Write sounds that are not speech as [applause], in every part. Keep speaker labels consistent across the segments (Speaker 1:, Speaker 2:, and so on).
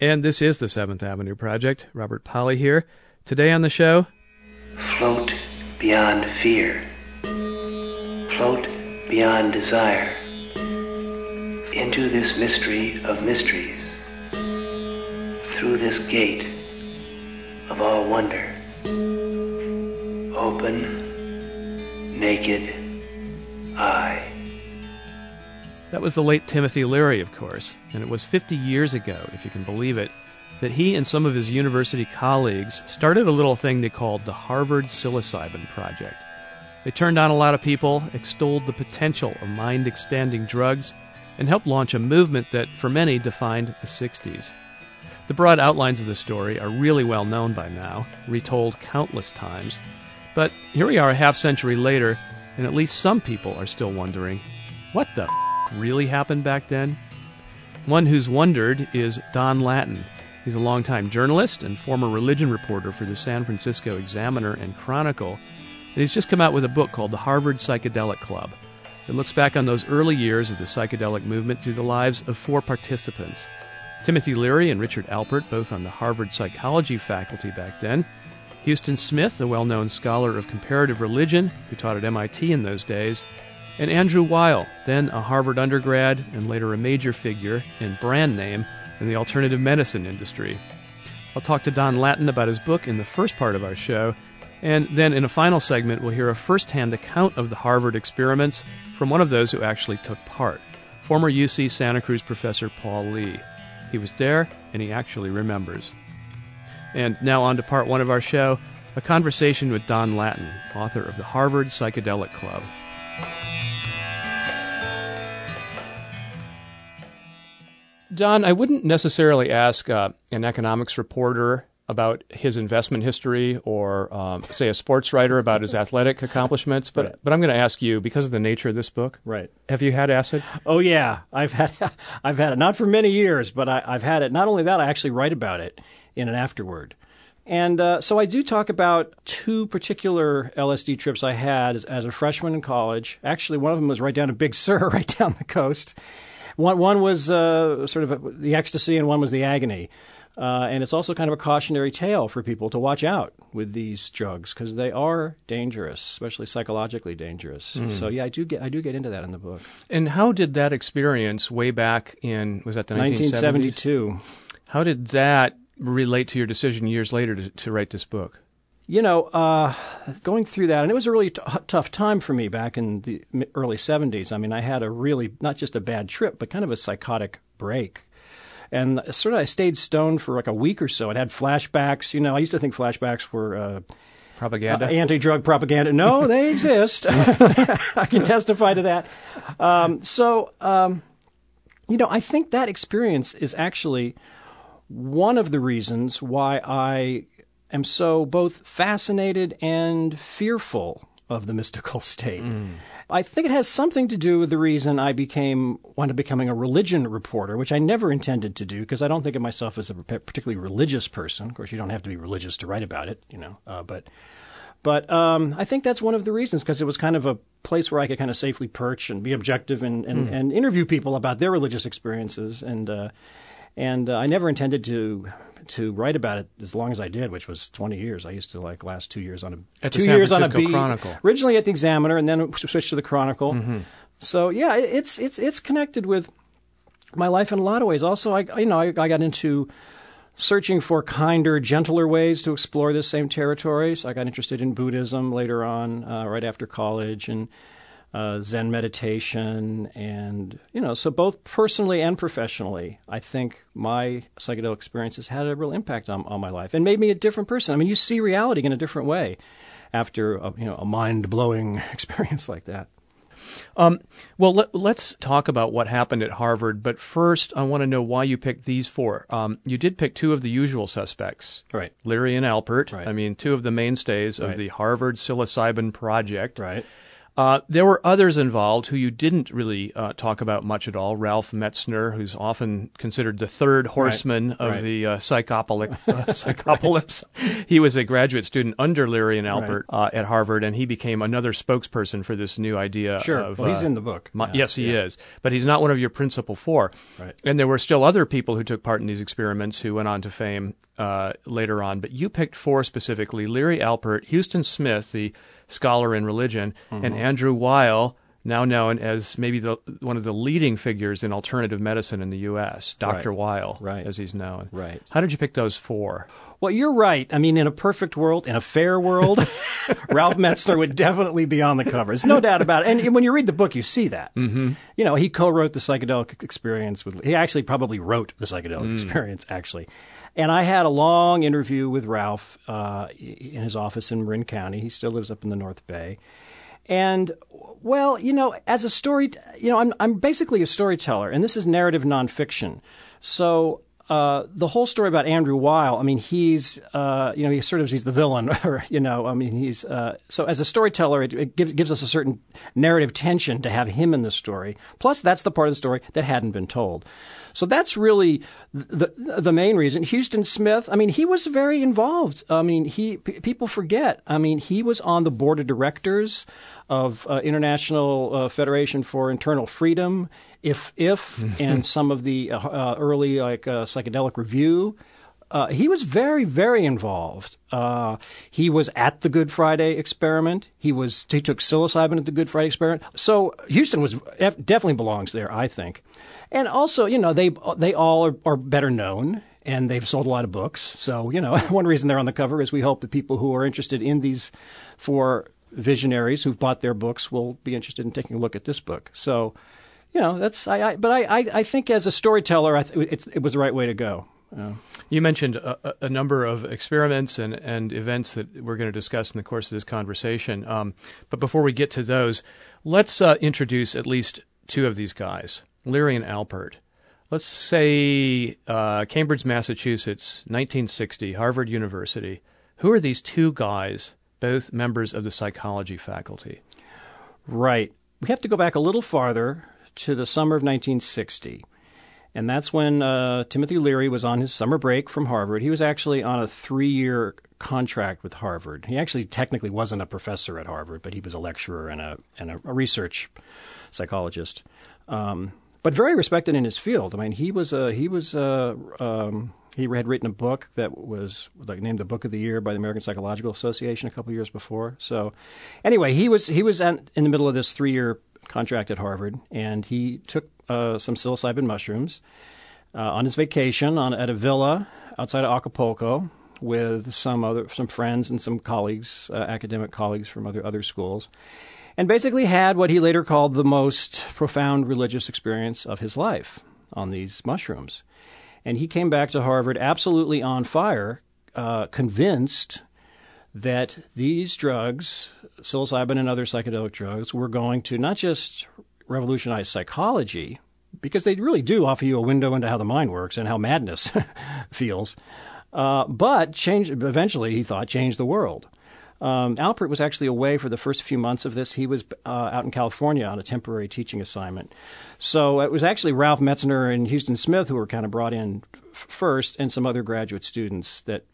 Speaker 1: And this is the Seventh Avenue Project. Robert Pollie here. Today on the show,
Speaker 2: Float beyond fear. Float beyond desire. Into this mystery of mysteries. Through this gate of all wonder. Open, naked eye.
Speaker 1: That was the late Timothy Leary, of course, and it was 50 years ago, if you can believe it, that he and some of his university colleagues started a little thing they called the Harvard Psilocybin Project. They turned on a lot of people, extolled the potential of mind expanding drugs, and helped launch a movement that, for many, defined the 60s. The broad outlines of the story are really well known by now, retold countless times. But here we are a half century later, and at least some people are still wondering what the f- really happened back then? One who's wondered is Don Lattin. He's a longtime journalist and former religion reporter for the San Francisco Examiner and Chronicle, and he's just come out with a book called The Harvard Psychedelic Club. It looks back on those early years of the psychedelic movement through the lives of four participants. Timothy Leary and Richard Alpert, both on the Harvard psychology faculty back then. Huston Smith, a well known scholar of comparative religion who taught at MIT in those days. And Andrew Weil, then a Harvard undergrad and later a major figure and brand name in the alternative medicine industry. I'll talk to Don Lattin about his book in the first part of our show, and then in a final segment, we'll hear a first hand account of the Harvard experiments from one of those who actually took part former UC Santa Cruz professor Paul Lee. He was there, and he actually remembers. And now on to part one of our show a conversation with Don Lattin, author of the Harvard Psychedelic Club. Don, I wouldn't necessarily ask uh, an economics reporter about his investment history or, um, say, a sports writer about his athletic accomplishments, but,
Speaker 3: Right.
Speaker 1: but I'm going to ask you because of the nature of this book.
Speaker 3: Right.
Speaker 1: Have you had acid?
Speaker 3: Oh yeah, I've had [laughs] I've had it not for many years, but I, I've had it. Not only that, I actually write about it in an afterword. And uh, so I do talk about two particular LSD trips I had as, as a freshman in college. Actually, one of them was right down to Big Sur, [laughs] right down the coast. One one was uh, sort of the ecstasy, and one was the agony. Uh, and it's also kind of a cautionary tale for people to watch out with these drugs because they are dangerous, especially psychologically dangerous. So yeah, I do get I do get into that in the book.
Speaker 1: And how did that experience way back in, was that the 1970s?
Speaker 3: 1972.
Speaker 1: How did that relate to your decision years later to, to write this book?
Speaker 3: You know, uh, going through that, and it was a really t- tough time for me back in the early 70s. I mean, I had a really, not just a bad trip, but kind of a psychotic break. And sort of, I stayed stoned for like a week or so. It had flashbacks. You know, I used to think flashbacks were uh,
Speaker 1: Propaganda?
Speaker 3: uh, anti-drug propaganda. No, they exist. [laughs] I can testify to that. Um, so, um, you know, I think that experience is actually one of the reasons why I am so both fascinated and fearful of the mystical [laughs] state. I think it has something to do with the reason I became wound up becoming a religion reporter, which I never intended to do because I don't think of myself as a particularly religious person. Of course, you don't have to be religious to write about it, you know. Uh, but but um, I think that's one of the reasons because it was kind of a place where I could kind of safely perch and be objective and, and, and interview people about their religious experiences. And uh, and uh, I never intended to to write about it as long as I did, which was 20 years. I used to like last two years on a
Speaker 1: At
Speaker 3: two years on a
Speaker 1: Francisco
Speaker 3: beat.
Speaker 1: Chronicle.
Speaker 3: Originally at the Examiner, and then switched to the Chronicle. So yeah, it's it's it's connected with my life in a lot of ways. Also, I you know I, I got into searching for kinder, gentler ways to explore this same territory. So I got interested in Buddhism later on, uh, right after college, and uh, Zen meditation, and you know, so both personally and professionally, I think my psychedelic experiences had a real impact on, on my life and made me a different person. I mean, you see reality in a different way after a, you know a mind blowing [laughs] experience like that.
Speaker 1: Um, well, let, us talk about what happened at Harvard, but first, I want to know why you picked these four. Um, you did pick two of the usual suspects,
Speaker 3: Right.
Speaker 1: Leary and Alpert.
Speaker 3: Right.
Speaker 1: I mean, two of the mainstays of the Harvard Psilocybin Project.
Speaker 3: Right.
Speaker 1: Uh, there were others involved who you didn't really uh, talk about much at all. Ralph Metzner, who's often considered the third horseman of
Speaker 3: right.
Speaker 1: the uh, [laughs] uh, psychopolyps. he was a graduate student under Leary and Alpert uh, at Harvard, and he became another spokesperson for this new idea.
Speaker 3: Sure.
Speaker 1: Of,
Speaker 3: well, he's
Speaker 1: uh,
Speaker 3: in the book.
Speaker 1: Mi-
Speaker 3: Yeah,
Speaker 1: yes, he
Speaker 3: yeah.
Speaker 1: is. But he's not one of your principal four.
Speaker 3: Right.
Speaker 1: And there were still other people who took part in these experiments who went on to fame uh, later on. But you picked four specifically Leary Alpert, Huston Smith, the scholar in religion,
Speaker 3: Mm-hmm.
Speaker 1: and Andrew Weil, now known as maybe the, one of the leading figures in alternative medicine in the U.S., Dr.
Speaker 3: Right.
Speaker 1: Weil,
Speaker 3: Right.
Speaker 1: as he's known.
Speaker 3: Right.
Speaker 1: How did you pick those four?
Speaker 3: Well, you're right. I mean, in a perfect world, in a fair world, [laughs] Ralph Metzner would definitely be on the cover. There's no doubt about it. And when you read the book, you see that. Mm-hmm. You know, he co-wrote the psychedelic experience with. He actually probably wrote the psychedelic experience, actually. And I had a long interview with Ralph uh, in his office in Marin County. He still lives up in the North Bay. And well, you know, as a story, you know, I'm I'm basically a storyteller, and this is narrative nonfiction. So uh, the whole story about Andrew Weil, I mean, he's uh, you know, he sort of he's the villain, [laughs] or you know, I mean, he's uh, so as a storyteller, it, it gives gives us a certain narrative tension to have him in the story. Plus, that's the part of the story that hadn't been told. So that's really the the main reason. Huston Smith, I mean, he was very involved. I mean, he p- people forget. I mean, he was on the board of directors of uh, International uh, Federation for Internal Freedom, if if, [laughs] and some of the uh, uh, early like uh, psychedelic review. Uh, he was very, very involved. Uh, he was at the Good Friday experiment. He was he took psilocybin at the Good Friday experiment. So Huston was definitely belongs there, I think. And also, you know, they they all are, are better known and they've sold a lot of books. So, you know, [laughs] one reason they're on the cover is we hope that people who are interested in these four visionaries who've bought their books will be interested in taking a look at this book. So, you know, that's I. I but I, I, I think as a storyteller, th- it, was the right way to go.
Speaker 1: You mentioned a, a- a number of experiments and, and events that we're going to discuss in the course of this conversation. Um, but before we get to those, let's uh, introduce at least two of these guys, Leary and Alpert. Let's say uh, Cambridge, Massachusetts, 1960, Harvard University. Who are these two guys, both members of the psychology faculty?
Speaker 3: Right. We have to go back a little farther to the summer of 1960. And that's when uh, Timothy Leary was on his summer break from Harvard. He was actually on a three year contract with Harvard. He actually technically wasn't a professor at Harvard, but he was a lecturer and a, and a, a research psychologist. Um, but very respected in his field. I mean, he was a, he was a, um, he had written a book that was like named the Book of the Year by the American Psychological Association a couple years before. So, anyway, he was he was in the middle of this three year contract at Harvard, and he took uh, some psilocybin mushrooms uh, on his vacation on at a villa outside of Acapulco with some other some friends and some colleagues, uh, academic colleagues from other other schools, and basically had what he later called the most profound religious experience of his life on these mushrooms. And he came back to Harvard absolutely on fire, uh, convinced that these drugs, psilocybin and other psychedelic drugs, were going to not just revolutionize psychology, because they really do offer you a window into how the mind works and how madness [laughs] feels, uh, but change eventually, he thought, change the world. Um, Alpert was actually away for the first few months of this. He was uh, out in California on a temporary teaching assignment. So it was actually Ralph Metzner and Huston Smith who were kind of brought in f- first, and some other graduate students that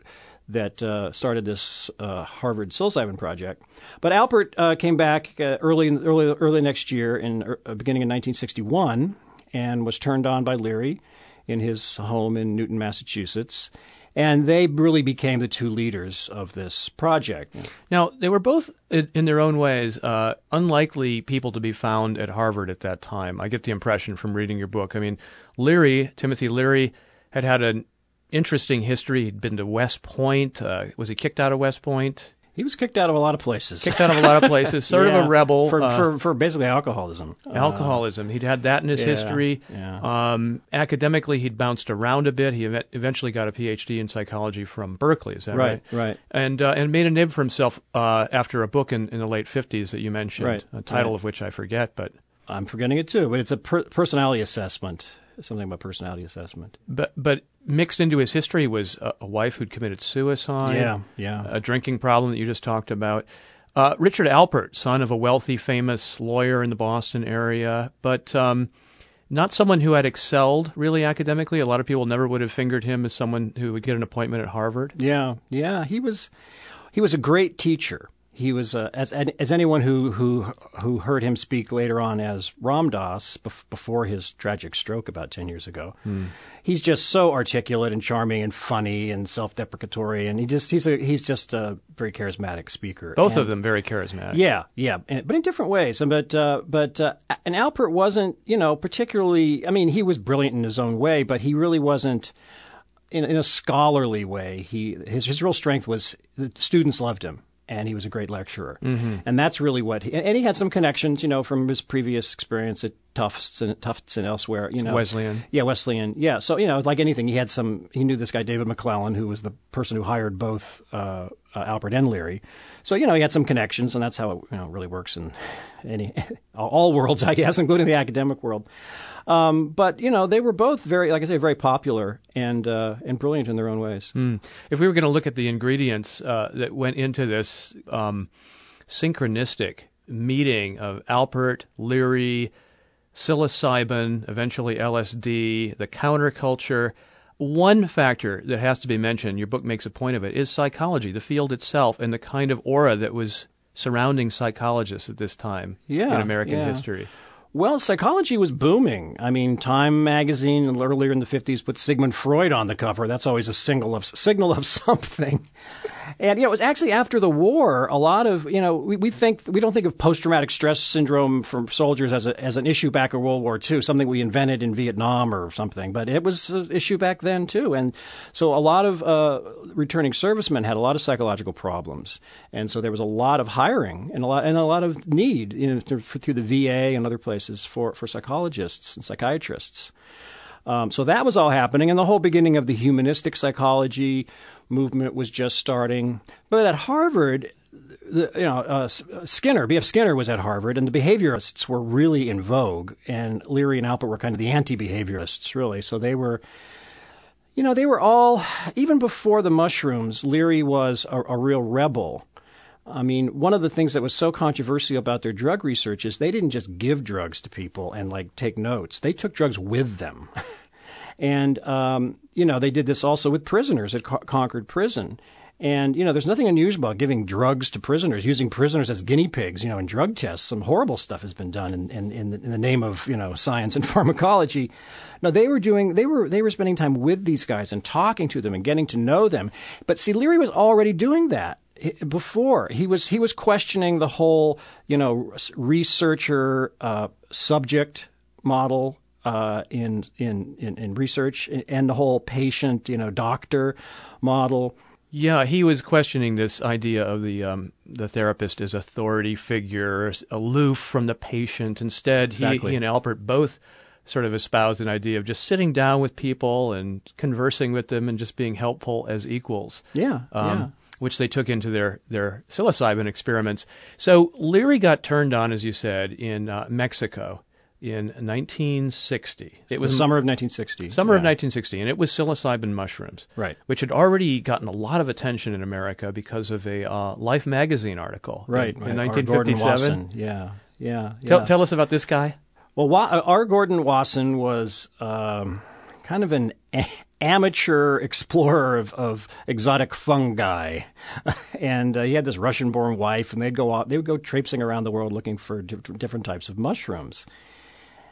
Speaker 3: that uh, started this uh, Harvard psilocybin project. But Alpert uh, came back uh, early, early, early next year, in uh, beginning in 1961, and was turned on by Leary in his home in Newton, Massachusetts. And they really became the two leaders of this project.
Speaker 1: Now, they were both, in, their own ways, uh, unlikely people to be found at Harvard at that time. I get the impression from reading your book. I mean, Leary, Timothy Leary, had had an interesting history. He'd been to West Point. Uh, was he kicked out of West Point?
Speaker 3: He was kicked out of a lot of places.
Speaker 1: Kicked out of a lot of places. Sort of a [laughs] rebel.
Speaker 3: for,
Speaker 1: uh,
Speaker 3: for, for basically alcoholism.
Speaker 1: alcoholism. He'd had that in his
Speaker 3: yeah,
Speaker 1: history.
Speaker 3: yeah.
Speaker 1: Um, academically, he'd bounced around a bit. He ev- eventually got a PhD in psychology from Berkeley. Is that right?
Speaker 3: Right, right.
Speaker 1: And uh, and made a name for himself uh, after a book in, in the late fifties that you mentioned.
Speaker 3: Right,
Speaker 1: A title
Speaker 3: right.
Speaker 1: of which I forget, but
Speaker 3: I'm forgetting it too, but it's a per- personality assessment. Something about personality assessment.
Speaker 1: but but mixed into his history was a, a wife who'd committed suicide.
Speaker 3: Yeah, yeah.
Speaker 1: A drinking problem that you just talked about. Uh, Richard Alpert, son of a wealthy, famous lawyer in the Boston area, but um, not someone who had excelled really academically. A lot of people never would have fingered him as someone who would get an appointment at Harvard.
Speaker 3: Yeah, yeah, he was he was a great teacher. He was uh, as as anyone who who who heard him speak later on as Ram Dass bef- before his tragic stroke about ten years ago. He's just so articulate and charming and funny and self-deprecatory, and he just he's a he's just a very charismatic speaker.
Speaker 1: Both
Speaker 3: And-
Speaker 1: of them very charismatic.
Speaker 3: yeah, yeah, and- but in different ways. And But uh, but uh, and Alpert wasn't, you know, particularly. I mean, he was brilliant in his own way, but he really wasn't in, in a scholarly way. He his his real strength was the students loved him. And he was a great lecturer, mm-hmm. and that's really what. He, and he had some connections, you know, from his previous experience at Tufts and Tufts and elsewhere. You know,
Speaker 1: Wesleyan.
Speaker 3: yeah, Wesleyan. Yeah. So, you know, like anything, he had some, he knew this guy, David McClelland, who was the person who hired both uh, uh, Alpert and Leary. So, you know, he had some connections, and that's how it you know, really works in any [laughs] all worlds, I guess, including the academic world. Um, but, you know, they were both very, like I say, very popular and, uh, and brilliant in their own ways.
Speaker 1: If we were going to look at the ingredients uh, that went into this um, synchronistic meeting of Alpert, Leary, psilocybin, eventually LSD, the counterculture, one factor that has to be mentioned, your book makes a point of it, is psychology, the field itself, and the kind of aura that was surrounding psychologists at this time
Speaker 3: Yeah,
Speaker 1: in American
Speaker 3: yeah.
Speaker 1: history.
Speaker 3: Well, psychology was booming. I mean, Time magazine earlier in the 50s put Sigmund Freud on the cover. That's always a signal of signal of [laughs] something. And you know, it was actually after the war. A lot of you know, we, we think we don't think of post traumatic stress syndrome from soldiers as a, as an issue back in World War II, something we invented in Vietnam or something. But it was an issue back then too. And so a lot of uh, returning servicemen had a lot of psychological problems, and so there was a lot of hiring and a lot and a lot of need you know, through, the VA and other places for for psychologists and psychiatrists. Um, so that was all happening, and the whole beginning of the humanistic psychology movement was just starting. But at Harvard, the, you know, uh, Skinner, B.F. Skinner was at Harvard, and the behaviorists were really in vogue, and Leary and Alpert were kind of the anti-behaviorists, really. So they were, you know, they were all even before the mushrooms. Leary was a, a real rebel. I mean, one of the things that was so controversial about their drug research is they didn't just give drugs to people and like take notes. They took drugs with them. [laughs] and, um, you know, they did this also with prisoners at Co- Concord Prison. And, you know, there's nothing unusual about giving drugs to prisoners, using prisoners as guinea pigs, you know, in drug tests. Some horrible stuff has been done in, in, in, the, in the name of, you know, science and [laughs] pharmacology. No, they were doing, they were, they were spending time with these guys and talking to them and getting to know them. But see, Leary was already doing that before he was he was questioning the whole you know researcher uh, subject model uh, in, in in in research and the whole patient you know doctor model.
Speaker 1: Yeah, he was questioning this idea of the um, the therapist as authority figure, aloof from the patient. Instead, he,
Speaker 3: Exactly.
Speaker 1: he and Alpert both sort of espoused an idea of just sitting down with people and conversing with them and just being helpful as equals.
Speaker 3: Yeah,
Speaker 1: um,
Speaker 3: yeah.
Speaker 1: Which they took into their, their psilocybin experiments. So Leary got turned on, as you said, in uh, Mexico in 1960. It
Speaker 3: The
Speaker 1: was
Speaker 3: summer of 1960.
Speaker 1: Summer of 1960, and it was psilocybin mushrooms,
Speaker 3: Right.
Speaker 1: Which had already gotten a lot of attention in America because of a uh, Life magazine article, in-
Speaker 3: Right,
Speaker 1: in,
Speaker 3: right. Gordon
Speaker 1: 1957.
Speaker 3: Wasson. Yeah, yeah.
Speaker 1: Tell, tell us about this guy.
Speaker 3: Well, Wa- uh, R. Gordon Wasson was um, kind of an amateur explorer of, of exotic fungi, [laughs] and uh, he had this Russian-born wife, and they'd go out, they would go traipsing around the world looking for di- different types of mushrooms.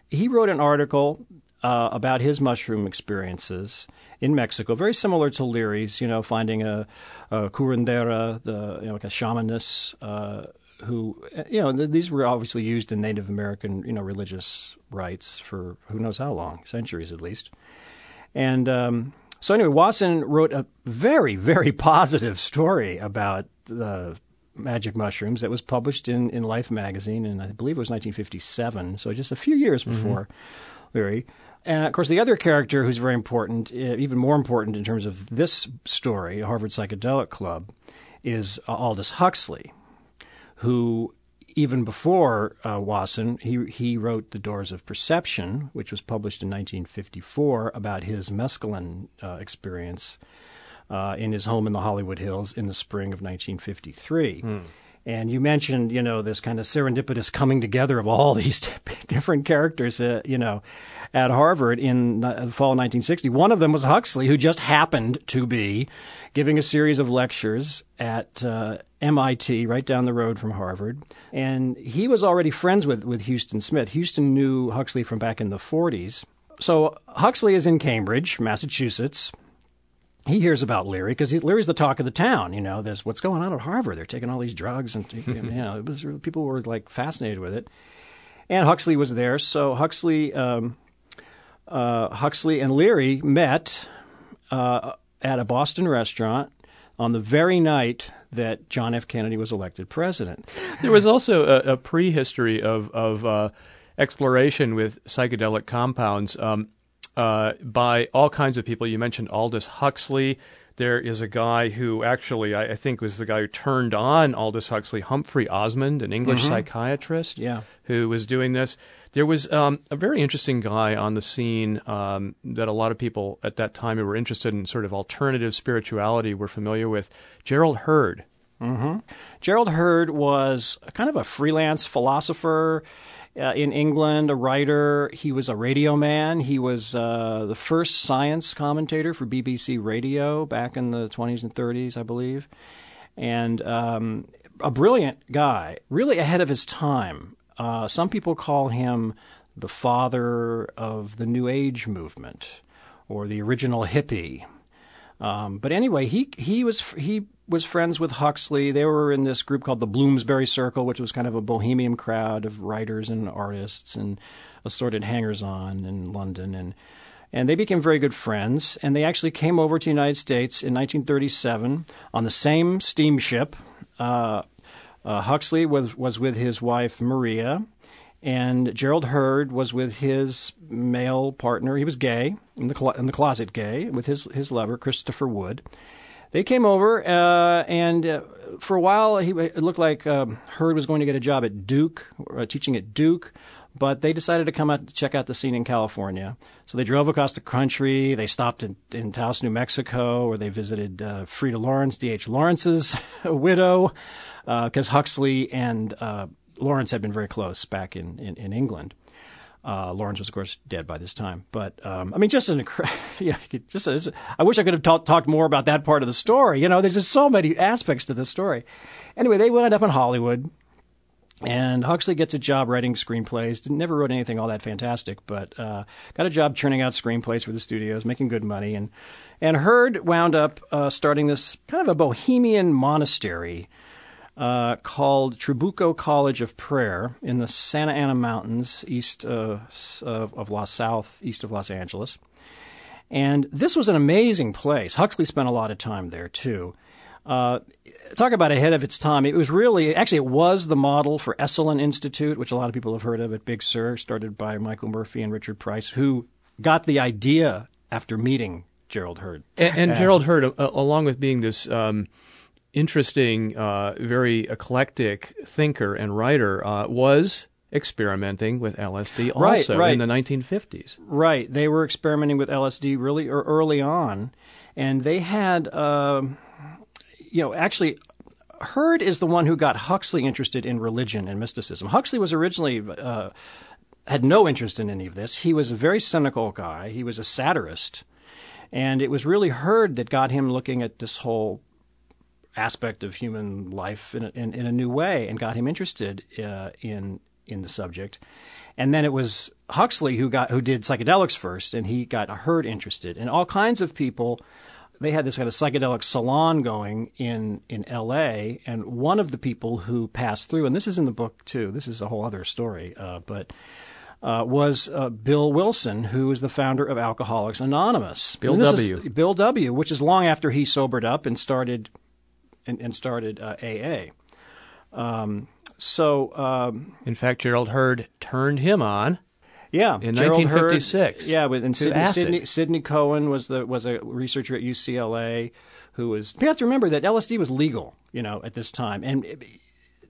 Speaker 3: He wrote an article uh, about his mushroom experiences in Mexico, very similar to Leary's. You know, finding a, a curandera, the you know, like a shamaness. Uh, who you know th- these were obviously used in Native American you know religious rites for who knows how long centuries at least. And um, so anyway Wasson wrote a very very [laughs] positive story about the magic mushrooms that was published in, in Life magazine and I believe it was 1957 so just a few years before Leary and of course the other character who's very important even more important in terms of this story Harvard Psychedelic Club is Aldous Huxley who even before uh, Wasson, he he wrote *The Doors of Perception*, which was published in 1954 about his mescaline uh, experience uh, in his home in the Hollywood Hills in the spring of 1953. And you mentioned, you know, this kind of serendipitous coming together of all [laughs] these different characters, uh, you know, at Harvard in the fall of 1960. One of them was Huxley, who just happened to be giving a series of lectures at uh, MIT, right down the road from Harvard. And he was already friends with, with Huston Smith. Huston knew Huxley from back in the 40s. So Huxley is in Cambridge, Massachusetts. He hears about Leary because Leary's the talk of the town. You know, there's what's going on at Harvard. They're taking all these drugs, and [laughs] you know, it was people were like fascinated with it. And Huxley was there, so Huxley, um, uh, Huxley and Leary met uh, at a Boston restaurant on the very night that John F. Kennedy was elected president.
Speaker 1: There was also a, a prehistory of of uh, exploration with psychedelic compounds um, uh, by all kinds of people. You mentioned Aldous Huxley. There is a guy who actually, I, I think, was the guy who turned on Aldous Huxley, Humphrey Osmond, an English
Speaker 3: Mhm.
Speaker 1: psychiatrist,
Speaker 3: Yeah.
Speaker 1: who was doing this. There was um, a very interesting guy on the scene um, that a lot of people at that time who were interested in sort of alternative spirituality were familiar with, Gerald Heard.
Speaker 3: hmm Gerald Heard was kind of a freelance philosopher uh, in England, a writer. He was a radio man. He was uh, the first science commentator for BBC Radio back in the 20s and 30s, I believe. And um, a brilliant guy, really ahead of his time. Uh, some people call him the father of the New Age movement or the original hippie. Um, but anyway, he he was he was friends with Huxley. They were in this group called the Bloomsbury Circle, which was kind of a bohemian crowd of writers and artists and assorted hangers-on in London, and and they became very good friends. And they actually came over to the United States in 1937 on the same steamship. Uh, uh, Huxley was was with his wife Maria, and Gerald Heard was with his male partner. He was gay in the clo- in the closet, gay with his his lover Christopher Wood. They came over, uh, and uh, for a while, he, it looked like um, Heard was going to get a job at Duke, uh, teaching at Duke. But they decided to come out to check out the scene in California. So they drove across the country. They stopped in, in Taos, New Mexico, where they visited uh, Frida Lawrence, D.H. Lawrence's [laughs] widow, because Huxley and uh, Lawrence had been very close back in, in, in England. Uh, Lawrence was, of course, dead by this time. But um, I mean, just an incre- [laughs] yeah, just a, I wish I could have talk, talked more about that part of the story. You know, there's just so many aspects to this story. Anyway, they wound up in Hollywood, and Huxley gets a job writing screenplays. Never wrote anything all that fantastic, but uh, got a job churning out screenplays for the studios, making good money. And and Heard wound up uh, starting this kind of a bohemian monastery uh, called Trabuco College of Prayer in the Santa Ana Mountains, east of, of Los South, east of Los Angeles. And this was an amazing place. Huxley spent a lot of time there too. Uh, talk about ahead of its time. It was really, actually, it was the model for Esalen Institute, which a lot of people have heard of at Big Sur, started by Michael Murphy and Richard Price, who got the idea after meeting Gerald Heard.
Speaker 1: And, and Gerald Heard, uh, along with being this um, interesting, uh, very eclectic thinker and writer, uh, was experimenting with LSD also
Speaker 3: right.
Speaker 1: in the 1950s.
Speaker 3: Right. They were experimenting with LSD really early on, and they had, um, you know, actually. Heard is the one who got Huxley interested in religion and mysticism. Huxley was originally uh, had no interest in any of this. He was a very cynical guy. He was a satirist, and it was really Heard that got him looking at this whole aspect of human life in a, in, in a new way and got him interested uh, in in the subject. And then it was Huxley who got who did psychedelics first, and he got Heard interested. And all kinds of people, they had this kind of psychedelic salon going in in L.A. And one of the people who passed through, and this is in the book too. This is a whole other story, uh, but. Uh, was uh, Bill Wilson, who is the founder of Alcoholics Anonymous.
Speaker 1: Bill W.
Speaker 3: Bill W., which is long after he sobered up and started and, and started uh, AA. Um, so um,
Speaker 1: In fact, Gerald Heard turned him on.
Speaker 3: yeah,
Speaker 1: In
Speaker 3: Gerald Heard-
Speaker 1: 1956,
Speaker 3: yeah, with and
Speaker 1: to
Speaker 3: Sidney,
Speaker 1: acid.
Speaker 3: Sidney, Sidney Cohen was the was a researcher at UCLA who was. You have to remember that LSD was legal, you know, at this time, and it,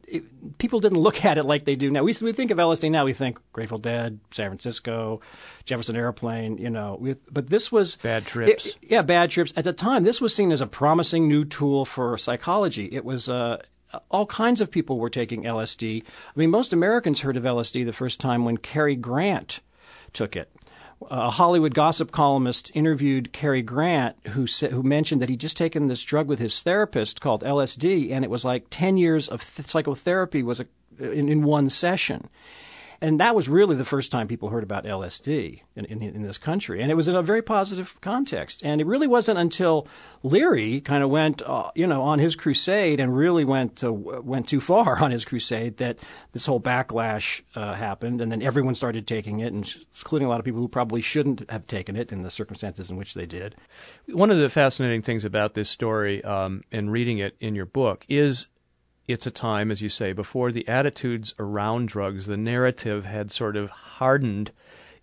Speaker 3: it, people didn't look at it like they do now. We we think of LSD now, we think Grateful Dead, San Francisco, Jefferson Airplane, you know. But this was
Speaker 1: Bad trips.
Speaker 3: it- yeah, bad trips. At the time, this was seen as a promising new tool for psychology. It was uh, all kinds of people were taking LSD. I mean, most Americans heard of LSD the first time when Cary Grant took it. A Hollywood gossip columnist interviewed Cary Grant, who who mentioned that he'd just taken this drug with his therapist called LSD, and it was like ten years of th- psychotherapy was a, in, in one session. And that was really the first time people heard about LSD in, in, in, this country. And it was in a very positive context. And it really wasn't until Leary kind of went, uh, you know, on his crusade and really went, uh, went too far [laughs] on his crusade that this whole backlash uh, happened. And then everyone started taking it, and including a lot of people who probably shouldn't have taken it in the circumstances in which they did.
Speaker 1: One of the fascinating things about this story um, and reading it in your book is it's a time, as you say, before the attitudes around drugs, the narrative had sort of hardened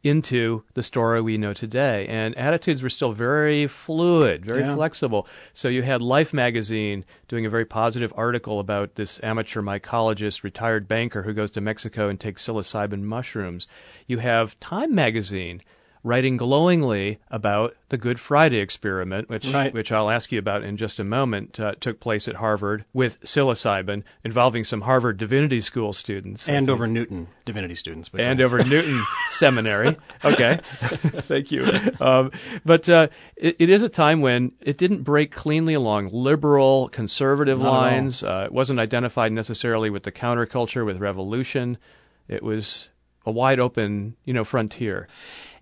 Speaker 1: into the story we know today. And attitudes were still very fluid, very yeah. flexible. So you had Life magazine doing a very positive article about this amateur mycologist, retired banker who goes to Mexico and takes psilocybin mushrooms. You have Time magazine writing glowingly about the Good Friday experiment, which right. which I'll ask you about in just a moment, uh, took place at Harvard with psilocybin, involving some Harvard Divinity School students,
Speaker 3: and over Newton Divinity students,
Speaker 1: and over Newton [laughs] Seminary. Okay, [laughs] thank you. Um, but uh, it, it is a time when it didn't break cleanly along liberal, conservative
Speaker 3: Not
Speaker 1: lines. Uh, it wasn't identified necessarily with the counterculture, with revolution. It was a wide open, you know, frontier.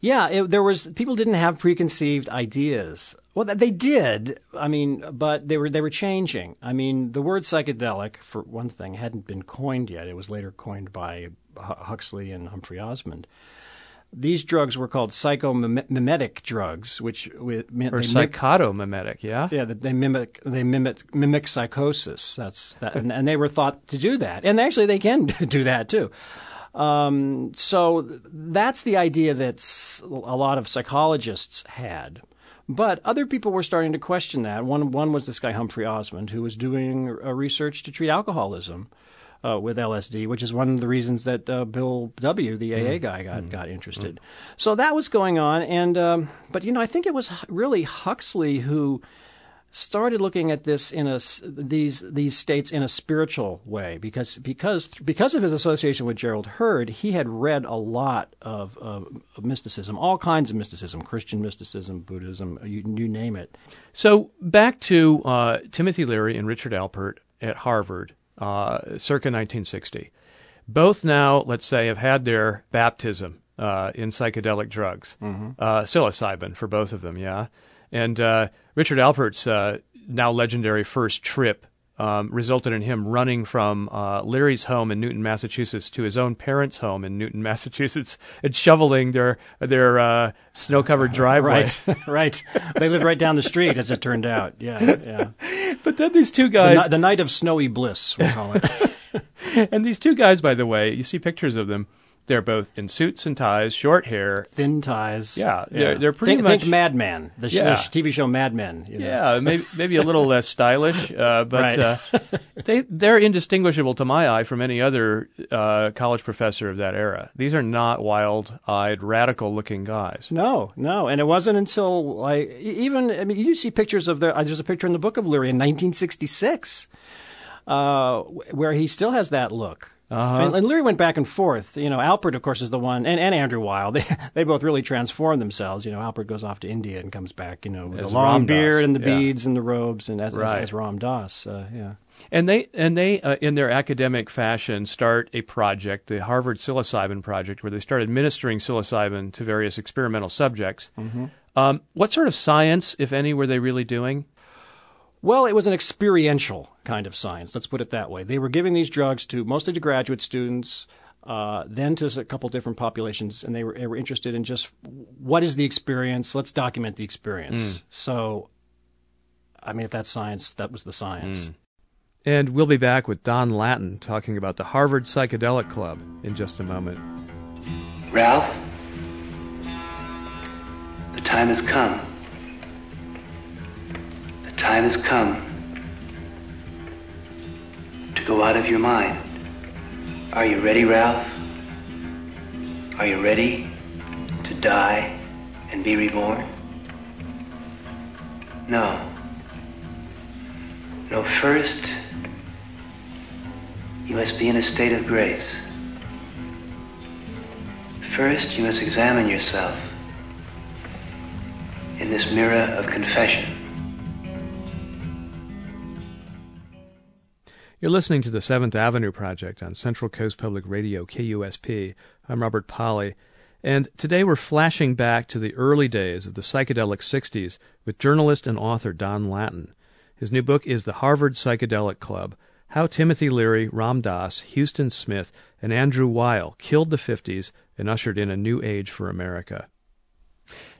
Speaker 3: Yeah, it, there was people didn't have preconceived ideas. Well, they did. I mean, but they were they were changing. I mean, the word psychedelic, for one thing, hadn't been coined yet. It was later coined by Huxley and Humphrey Osmond. These drugs were called psychomimetic drugs, which
Speaker 1: meant or psychotomimetic, yeah,
Speaker 3: yeah. They mimic they mimic mimic psychosis. That's that, and, and they were thought to do that, and actually they can [laughs] do that too. Um, so that's the idea that a lot of psychologists had. But other people were starting to question that. One, one was this guy, Humphrey Osmond, who was doing research to treat alcoholism. Uh, with LSD, which is one of the reasons that uh, Bill W, the AA mm. guy, got mm. got interested. Mm. So that was going on, and um, but you know, I think it was really Huxley who started looking at this in a these these states in a spiritual way because because because of his association with Gerald Heard, he had read a lot of, of, of mysticism, all kinds of mysticism, Christian mysticism, Buddhism, you, you name it.
Speaker 1: So back to uh, Timothy Leary and Richard Alpert at Harvard, uh, circa 1960. Both now, let's say, have had their baptism uh, in psychedelic drugs, mm-hmm. Uh, psilocybin for both of them. Yeah. And uh, Richard Alpert's uh, now legendary first trip um, resulted in him running from uh, Leary's home in Newton, Massachusetts, to his own parents' home in Newton, [laughs] Massachusetts, and shoveling their their uh, snow-covered [laughs] driveway.
Speaker 3: Right, [laughs] right. They lived right down the street, as it turned out. Yeah, yeah.
Speaker 1: But then these two guys,
Speaker 3: the, the night of snowy bliss, we call
Speaker 1: it. and these two guys, by the way, you see pictures of them they're both in suits and ties, short hair,
Speaker 3: thin ties.
Speaker 1: Yeah, yeah. They're, they're pretty
Speaker 3: think,
Speaker 1: much
Speaker 3: think Mad Men, the, yeah. the TV show Mad Men.
Speaker 1: You know? Yeah, maybe maybe a little less stylish, uh, [laughs] but right. uh, they they're indistinguishable to my eye from any other uh, college professor of that era. These are not wild-eyed, radical-looking guys.
Speaker 3: No, no, and it wasn't until like even I mean you see pictures of the. Uh, there's a picture in the book of Leary in 1966. Uh, where he still has that look. Uh-huh. And, and, Leary went back and forth. You know, Alpert, of course, is the one, and, and Andrew Weil. [laughs] They they both really transformed themselves. You know, Alpert goes off to India and comes back. You know, with
Speaker 1: as
Speaker 3: the long
Speaker 1: Ram
Speaker 3: beard
Speaker 1: Dass.
Speaker 3: and the
Speaker 1: yeah.
Speaker 3: beads and the robes, and as
Speaker 1: right.
Speaker 3: as, as Ram Dass. Uh, yeah.
Speaker 1: And they and they uh, in their academic fashion start a project, the Harvard psilocybin project, where they start administering psilocybin to various experimental subjects. Mm-hmm. Um, what sort of science, if any, were they really doing?
Speaker 3: Well, it was an experiential kind of science. Let's put it that way. They were giving these drugs to mostly to graduate students, uh, then to a couple different populations, and they were, they were interested in just what is the experience. Let's document the experience. Mm. So, I mean, if that's science, that was the science. Mm.
Speaker 1: And we'll be back with Don Lattin talking about the Harvard Psychedelic Club in just a moment.
Speaker 2: Ralph, the time has come time has come to go out of your mind. Are you ready, Ralph? Are you ready to die and be reborn? No. No, first, you must be in a state of grace. First, you must examine yourself in this mirror of confession.
Speaker 1: You're listening to the Seventh Avenue Project on Central Coast Public Radio, KUSP. I'm Robert Pollie, and today we're flashing back to the early days of the psychedelic 60s with journalist and author Don Lattin. His new book is The Harvard Psychedelic Club How Timothy Leary, Ram Dass, Huston Smith, and Andrew Weil killed the 50s and ushered in a new age for America.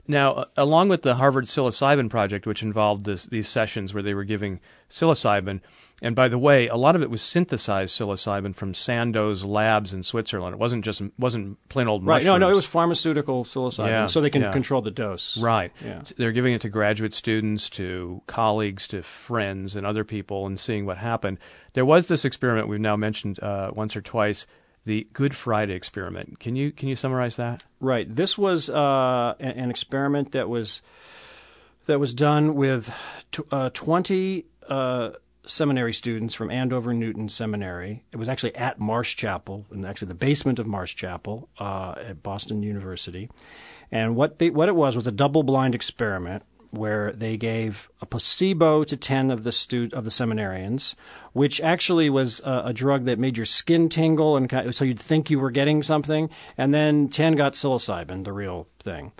Speaker 1: Now, along with the Harvard psilocybin project, which involved this, these sessions where they were giving psilocybin, and by the way, a lot of it was synthesized psilocybin from Sandoz labs in Switzerland. It wasn't just wasn't plain old
Speaker 3: right.
Speaker 1: mushrooms.
Speaker 3: No, no, it was pharmaceutical psilocybin,
Speaker 1: Yeah,
Speaker 3: so they can
Speaker 1: yeah.
Speaker 3: control the dose.
Speaker 1: Right.
Speaker 3: Yeah.
Speaker 1: They're giving it to graduate students, to colleagues, to friends, and other people, and seeing what happened. There was this experiment we've now mentioned uh, once or twice, the Good Friday experiment. Can you can you summarize that?
Speaker 3: Right. This was uh, an experiment that was that was done with tw- uh, twenty uh, seminary students from Andover Newton Seminary. It was actually at Marsh Chapel, in actually the basement of Marsh Chapel uh, at Boston University. And what they, what it was was a double-blind experiment where they gave a placebo to 10 of the stu- of the seminarians, which actually was a, a drug that made your skin tingle and kind so you'd think you were getting something, and then 10 got psilocybin, the real thing.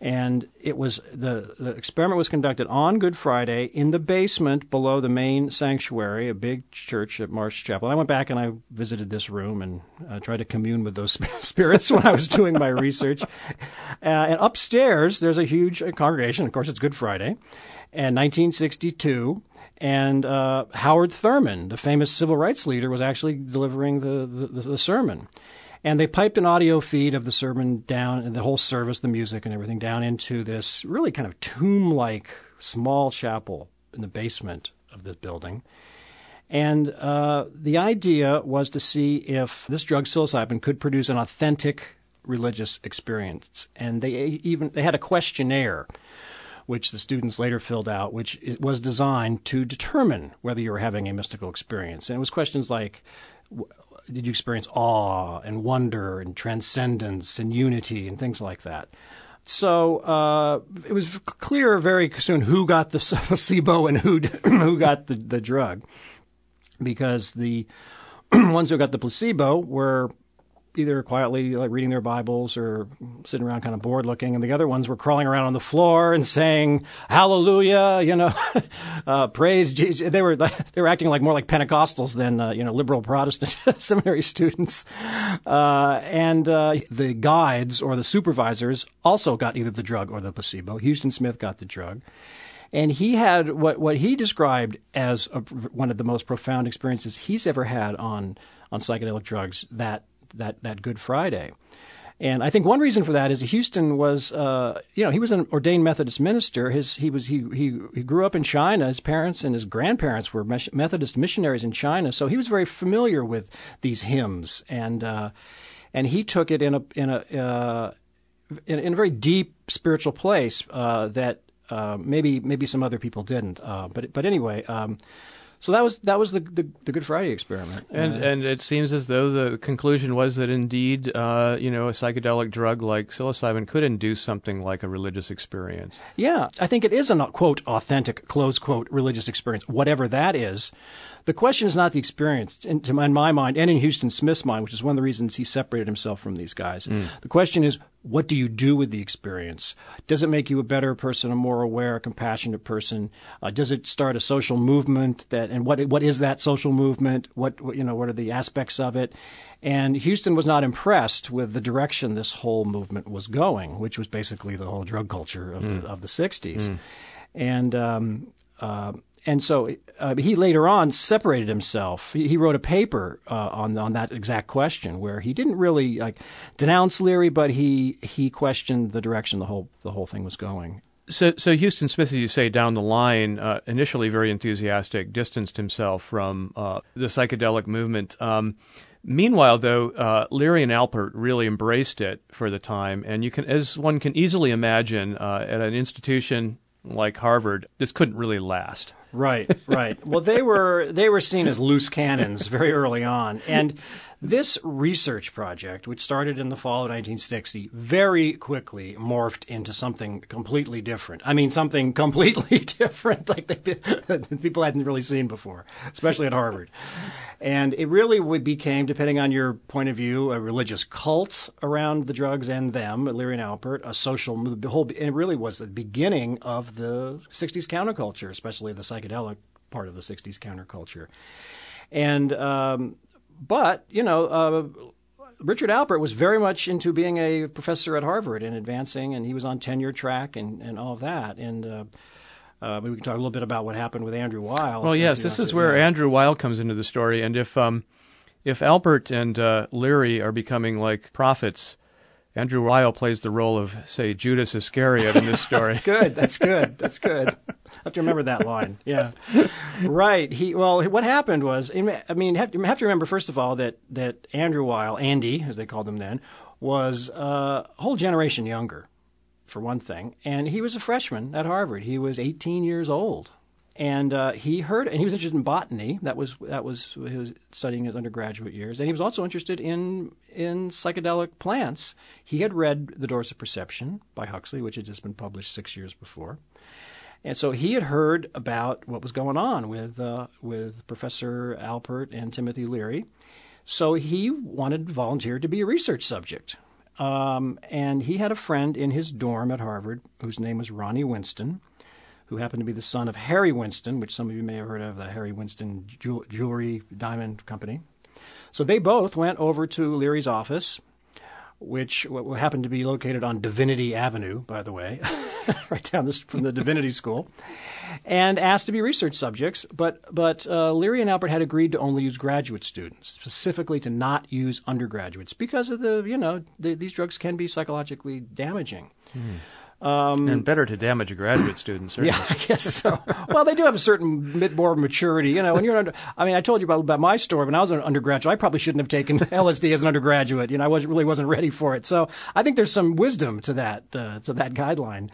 Speaker 3: And it was the, the experiment was conducted on Good Friday in the basement below the main sanctuary, a big church at Marsh Chapel. I went back and I visited this room and uh, tried to commune with those [laughs] spirits when I was doing my research. Uh, and upstairs, there's a huge congregation. Of course, it's Good Friday. And 1962, and uh, Howard Thurman, the famous civil rights leader, was actually delivering the, the, the sermon. And they piped an audio feed of the sermon down, and the whole service, the music and everything, down into this really kind of tomb like small chapel in the basement of this building. And uh, the idea was to see if this drug psilocybin could produce an authentic religious experience. And they even they had a questionnaire, which the students later filled out, which was designed to determine whether you were having a mystical experience. And it was questions like, did you experience awe and wonder and transcendence and unity and things like that? So uh, it was clear very soon who got the [laughs] placebo and who [clears throat] who got the, the drug, because the [clears throat] ones who got the placebo were either quietly like reading their Bibles or sitting around kind of bored looking, and the other ones were crawling around on the floor and saying Hallelujah, you know, [laughs] uh, praise Jesus. They were [laughs] they were acting like more like Pentecostals than uh, you know liberal Protestant [laughs] seminary students, uh, and uh, the guides or the supervisors also got either the drug or the placebo. Huston Smith got the drug. And he had what, what he described as a, one of the most profound experiences he's ever had on, on psychedelic drugs that, that, that Good Friday. And I think one reason for that is Huston was, uh, you know, he was an ordained Methodist minister. His he was he he he grew up in China. His parents and his grandparents were Methodist missionaries in China, so he was very familiar with these hymns, and uh, and he took it in a in a uh, in, in a very deep spiritual place uh, that uh, maybe maybe some other people didn't. Uh, but but anyway, um, so that was that was the the, the Good Friday experiment.
Speaker 1: And
Speaker 3: Uh,
Speaker 1: and it seems as though the conclusion was that indeed, uh, you know, a psychedelic drug like psilocybin could induce something like a religious experience.
Speaker 3: Yeah, I think it is a quote authentic close quote religious experience, whatever that is. The question is not the experience, in, to my- in my mind, and in Huston Smith's mind, which is one of the reasons he separated himself from these guys. The question is, what do you do with the experience? Does it make you a better person, a more aware, a compassionate person? Uh, does it start a social movement? That and what what is that social movement? What, what you know? What are the aspects of it? And Huston was not impressed with the direction this whole movement was going, which was basically the whole drug culture of the of the '60s. And um, uh, and so uh, he later on separated himself. He, he wrote a paper uh, on on that exact question, where he didn't really like denounce Leary, but he he questioned the direction the whole the whole thing was going.
Speaker 1: So, so Huston Smith, as you say, down the line, uh, initially very enthusiastic, distanced himself from uh, the psychedelic movement. Um, meanwhile, though, uh, Leary and Alpert really embraced it for the time, and you can, as one can easily imagine, uh, at an institution like Harvard, this couldn't really last.
Speaker 3: Right, right. Well, they were they were seen as loose cannons very early on, and this research project, which started in the fall of 1960, very quickly morphed into something completely different. I mean, something completely [laughs] different, like they, people hadn't really seen before, especially at Harvard. And it really became, depending on your point of view, a religious cult around the drugs and them, Leary and Alpert, a social, the whole, it really was the beginning of the 60s counterculture, especially the psychedelic part of the 60s counterculture. And um, but you know, uh, Richard Alpert was very much into being a professor at Harvard and advancing, and he was on tenure track and, and all of that. And uh, uh, we can talk a little bit about what happened with Andrew Weil.
Speaker 1: Well, yes, this is where. Andrew Weil comes into the story, and if um, if Alpert and uh, Leary are becoming like prophets Andrew Weil plays the role of, say, Judas Iscariot in this story. [laughs]
Speaker 3: good. That's good. That's good. I have to remember that line. Yeah. right. He well, what happened was, I mean, have, have to remember first of all that that Andrew Weil, Andy, as they called him then, was uh, a whole generation younger, for one thing, and he was a freshman at Harvard. He was 18 years old and uh, he heard, and he was interested in botany. That was that was he was studying his undergraduate years, and he was also interested in in psychedelic plants. He had read *The Doors of Perception* by Huxley, which had just been published six years before, and so he had heard about what was going on with uh, with Professor Alpert and Timothy Leary. So he wanted to volunteer to be a research subject. Um, and he had a friend in his dorm at Harvard whose name was Ronnie Winston who happened to be the son of Harry Winston, which some of you may have heard of, the Harry Winston Jewelry Diamond Company. So they both went over to Leary's office, which happened to be located on Divinity Avenue, by the way, [laughs] right down this, from the Divinity School, and asked to be research subjects. But but uh, Leary and Alpert had agreed to only use graduate students, specifically to not use undergraduates, because of the you know the, these drugs can be psychologically damaging. Hmm.
Speaker 1: Um, and better to damage a graduate student, certainly.
Speaker 3: Yeah, [laughs] I guess so. well, they do have a certain bit more maturity. You know, when you're under, I mean, I told you about, about my story. When I was an undergraduate, I probably shouldn't have taken [laughs] LSD as an undergraduate. You know, I was, really wasn't ready for it. So I think there's some wisdom to that, uh, to that guideline.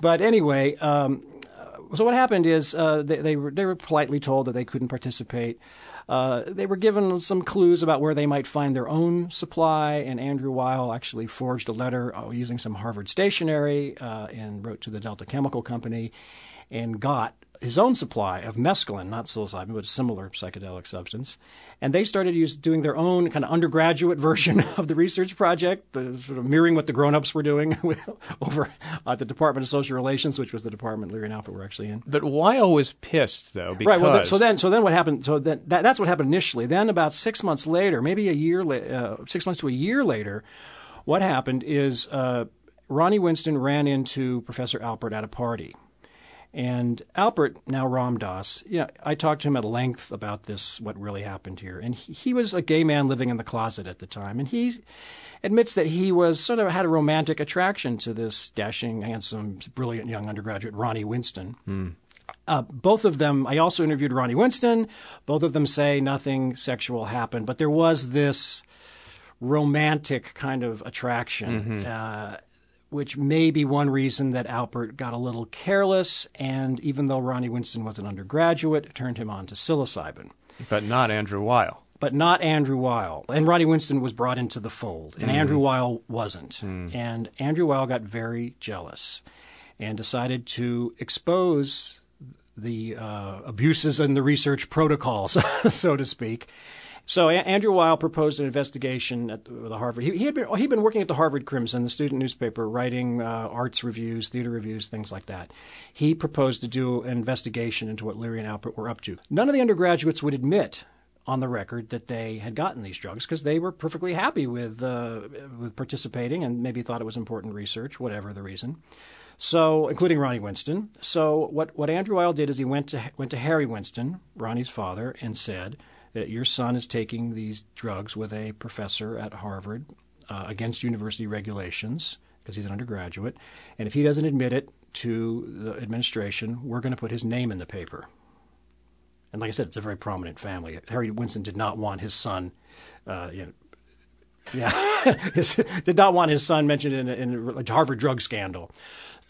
Speaker 3: But anyway, um, so what happened is uh, they, they, were, they were politely told that they couldn't participate. Uh, they were given some clues about where they might find their own supply, and Andrew Weil actually forged a letter uh, using some Harvard stationery uh, and wrote to the Delta Chemical Company and got his own supply of mescaline, not psilocybin, but a similar psychedelic substance. And they started use, doing their own kind of undergraduate [laughs] version of the research project, the, sort of mirroring what the grown-ups were doing [laughs] with, over at the Department of Social Relations, which was the department Leary and Alpert were actually in.
Speaker 1: But Weil was pissed, though, because...
Speaker 3: Right, well, so then, so then what happened, so that, that, that's what happened initially. Then about six months later, maybe a year, uh, six months to a year later, what happened is uh, Ronnie Winston ran into Professor Alpert at a party and Alpert, now Ram Dass, you know, I talked to him at length about this, what really happened here. And he, he, was a gay man living in the closet at the time. And he admits that he was sort of had a romantic attraction to this dashing, handsome, brilliant young undergraduate, Ronnie Winston. Mm. Uh, both of them, I also interviewed Ronnie Winston. Both of them say nothing sexual happened, but there was this romantic kind of attraction. Mm-hmm. Uh, which may be one reason that Alpert got a little careless, and even though Ronnie Winston was an undergraduate, turned him on to psilocybin.
Speaker 1: But not Andrew Weil.
Speaker 3: But not Andrew Weil. And Ronnie Winston was brought into the fold, and mm. Andrew Weil wasn't. Mm. And Andrew Weil got very jealous and decided to expose the uh, abuses in the research protocols, [laughs] so to speak, so a- Andrew Weil proposed an investigation at the Harvard. He, he, had been he'd been working at the Harvard Crimson, the student newspaper, writing uh, arts reviews, theater reviews, things like that. He proposed to do an investigation into what Leary and Alpert were up to. None of the undergraduates would admit on the record that they had gotten these drugs because they were perfectly happy with uh, with participating and maybe thought it was important research, whatever the reason. So, including Ronnie Winston. So, what, what Andrew Weil did is he went to went to Harry Winston, Ronnie's father, and said, that your son is taking these drugs with a professor at Harvard uh, against university regulations because he's an undergraduate. And if he doesn't admit it to the administration, we're going to put his name in the paper. And like I said, it's a very prominent family. Harry Winston did not want his son, uh, you know, [laughs] Yeah, [laughs] did not want his son mentioned in, in a Harvard drug scandal.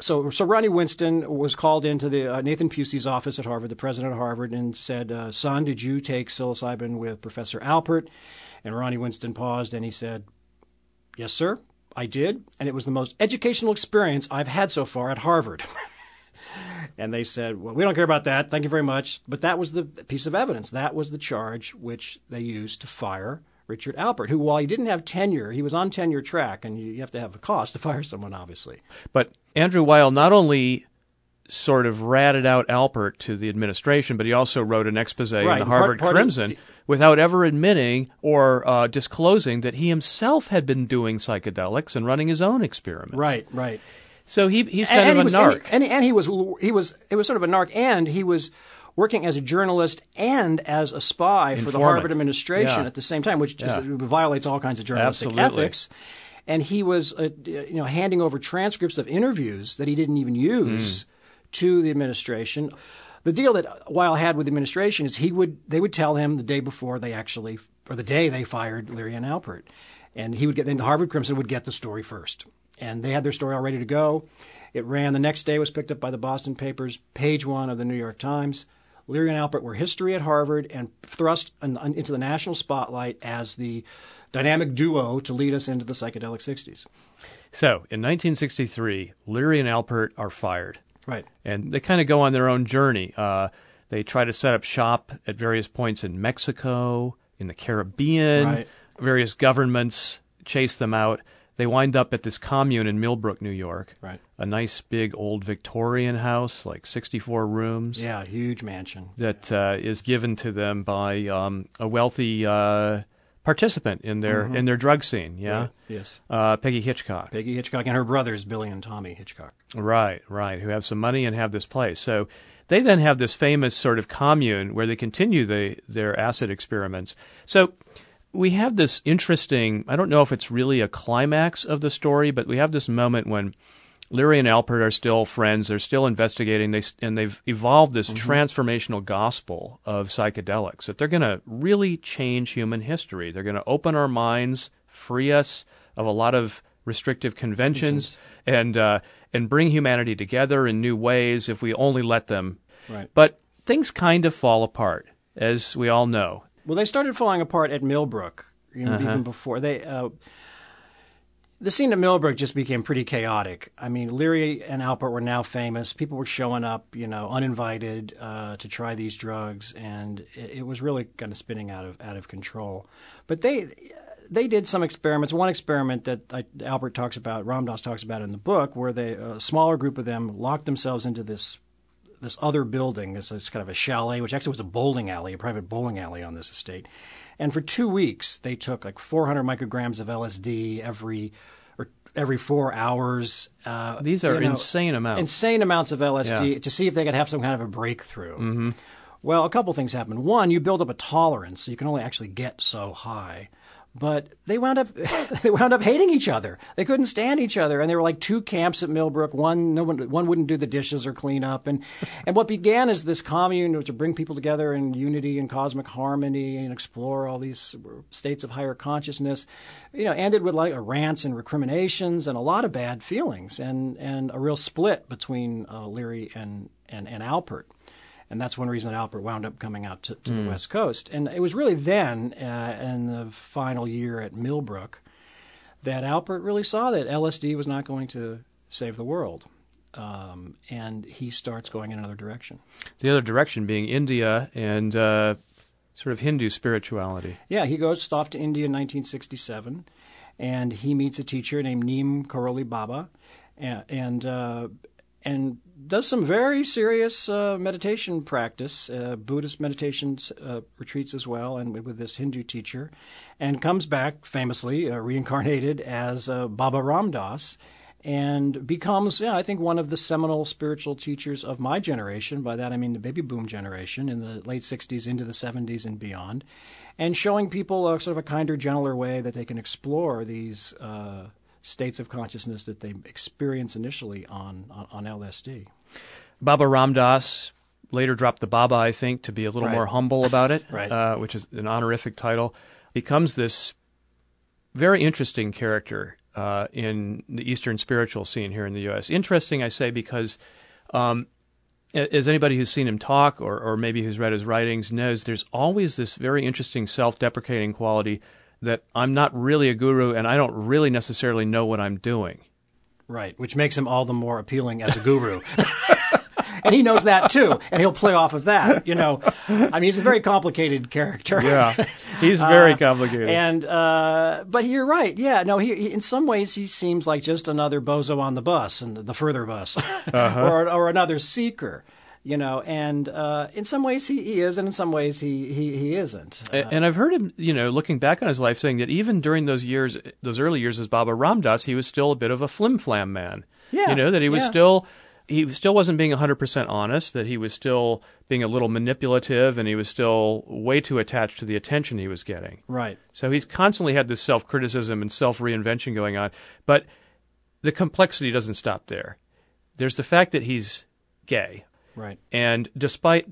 Speaker 3: So, so Ronnie Winston was called into the uh, Nathan Pusey's office at Harvard, the president of Harvard, and said, uh, "Son, did you take psilocybin with Professor Alpert?" And Ronnie Winston paused and he said, "Yes, sir, I did, and it was the most educational experience I've had so far at Harvard." [laughs] And they said, Well, we don't care about that. Thank you very much. But that was the piece of evidence. That was the charge which they used to fire Richard Alpert, who, while he didn't have tenure, he was on tenure track, and you have to have a cause to fire someone, obviously.
Speaker 1: But Andrew Weil not only sort of ratted out Alpert to the administration, but he also wrote an expose in the Harvard
Speaker 3: part of-
Speaker 1: Crimson without ever admitting or uh, disclosing that he himself had been doing psychedelics and running his own experiments.
Speaker 3: Right, right.
Speaker 1: So he he's kind
Speaker 3: and,
Speaker 1: of
Speaker 3: he
Speaker 1: a
Speaker 3: was,
Speaker 1: narc.
Speaker 3: And, and, and he was he was it was sort of a narc, and he was working as a journalist and as a spy for the Harvard administration
Speaker 1: Yeah.
Speaker 3: at the same time, which just
Speaker 1: Yeah.
Speaker 3: violates all kinds of journalistic
Speaker 1: Absolutely.
Speaker 3: ethics. And he was, uh, you know, handing over transcripts of interviews that he didn't even use
Speaker 1: Hmm.
Speaker 3: to the administration. The deal that Weil had with the administration is he would they would tell him the day before they actually or the day they fired Leary and Alpert, and he would get then the Harvard Crimson would get the story first, and they had their story all ready to go. It ran the next day, was picked up by the Boston papers, page one of the New York Times. Leary and Alpert were history at Harvard and thrust an, an- into the national spotlight as the dynamic duo to lead us into the psychedelic 60s.
Speaker 1: So in 1963, Leary and Alpert are fired.
Speaker 3: Right.
Speaker 1: and they kind of go on their own journey. Uh, they try to set up shop at various points in Mexico, in the Caribbean.
Speaker 3: Right.
Speaker 1: Various governments chase them out. They wind up at this commune in Millbrook, New York.
Speaker 3: Right.
Speaker 1: A nice big old Victorian house, like 64 rooms,
Speaker 3: Yeah, huge mansion.
Speaker 1: that uh, is given to them by um, a wealthy uh, participant in their in their drug scene. Yeah,
Speaker 3: Mm-hmm. Right. Yes.
Speaker 1: uh, Peggy Hitchcock.
Speaker 3: Peggy Hitchcock and her brothers, Billy and Tommy Hitchcock.
Speaker 1: Right, right. Who have some money and have this place. So they then have this famous sort of commune where they continue the, their acid experiments. So we have this interesting, I don't know if it's really a climax of the story, but we have this moment when Leary and Alpert are still friends. They're still investigating, they, and they've evolved this transformational gospel of psychedelics that they're going to really change human history. They're going to open our minds, free us of a lot of restrictive conventions, and uh, and bring humanity together in new ways if we only let them.
Speaker 3: Right.
Speaker 1: But things kind of fall apart, as we all know.
Speaker 3: Well, they started falling apart at Millbrook, you know,
Speaker 1: Uh-huh.
Speaker 3: even before they. Uh, the scene at Millbrook just became pretty chaotic. I mean, Leary and Alpert were now famous. People were showing up, you know, uninvited uh, to try these drugs, and it, it was really kind of spinning out of out of control. But they they did some experiments. One experiment that I, Alpert talks about, Ram Dass talks about in the book, where they a smaller group of them locked themselves into this this other building. This is kind of a chalet, which actually was a bowling alley, a private bowling alley on this estate. And for two weeks, they took like 400 micrograms of LSD every or every four hours. Uh,
Speaker 1: These are
Speaker 3: you know,
Speaker 1: insane amounts.
Speaker 3: Insane amounts of LSD
Speaker 1: Yeah.
Speaker 3: to see if they could have some kind of a breakthrough. Well, a couple things happened. One, you build up a tolerance, so you can only actually get so high. But they wound up [laughs] they wound up hating each other. They couldn't stand each other, and there were like two camps at Millbrook. One no one one wouldn't do the dishes or clean up, and and what began as this commune to bring people together in unity and cosmic harmony and explore all these states of higher consciousness, you know, ended with like rants and recriminations and a lot of bad feelings and and a real split between uh, Leary and and and Alpert. And that's one reason that Alpert wound up coming out to, to the West Coast. And it was really then, uh, in the final year at Millbrook, that Alpert really saw that LSD was not going to save the world. Um, and he starts going in another direction.
Speaker 1: the other direction being India and uh, sort of Hindu spirituality.
Speaker 3: Yeah, he goes off to India in 1967, and he meets a teacher named Neem Karoli Baba, and and, uh, and does some very serious uh, meditation practice, uh, Buddhist meditation uh, retreats as well, and with, this Hindu teacher, and comes back famously uh, reincarnated as uh, Baba Ram Dass. And becomes, yeah, I think, one of the seminal spiritual teachers of my generation. By that I mean the baby boom generation in the late 60s into the 70s and beyond and showing people a sort of a kinder, gentler way that they can explore these uh, states of consciousness that they experience initially on, on, on LSD.
Speaker 1: Baba Ram Dass later dropped the Baba, I think, to be a little
Speaker 3: Right.
Speaker 1: more humble about it, [laughs]
Speaker 3: Right.
Speaker 1: uh, which is an honorific title. Becomes this very interesting character uh, in the Eastern spiritual scene here in the U.S. Interesting, I say, because um, as anybody who's seen him talk or, or maybe who's read his writings knows, there's always this very interesting self deprecating quality that I'm not really a guru and I don't really necessarily know what I'm doing.
Speaker 3: Right, which makes him all the more appealing as a guru. [laughs] and he knows that too, and he'll play off of that. You know, I mean, he's a very complicated character.
Speaker 1: Yeah, he's [laughs] very uh, complicated.
Speaker 3: And uh, but you're right. Yeah, no, he, he, in some ways he seems like just another bozo on the bus and the further bus, [laughs] uh-huh. or or another seeker you know, and uh, in some ways he, he is, and in some ways he he, he isn't.
Speaker 1: Uh, and I've heard him, you know, looking back on his life, saying that even during those years, those early years as Baba Ram Dass, he was still a bit of a flim flam man.
Speaker 3: Yeah,
Speaker 1: you know that he was
Speaker 3: yeah.
Speaker 1: still he still wasn't being 100% honest, that he was still being a little manipulative and he was still way too attached to the attention he was getting.
Speaker 3: Right.
Speaker 1: So he's constantly had this self criticism and self reinvention going on. But the complexity doesn't stop there. There's the fact that he's gay.
Speaker 3: Right.
Speaker 1: And despite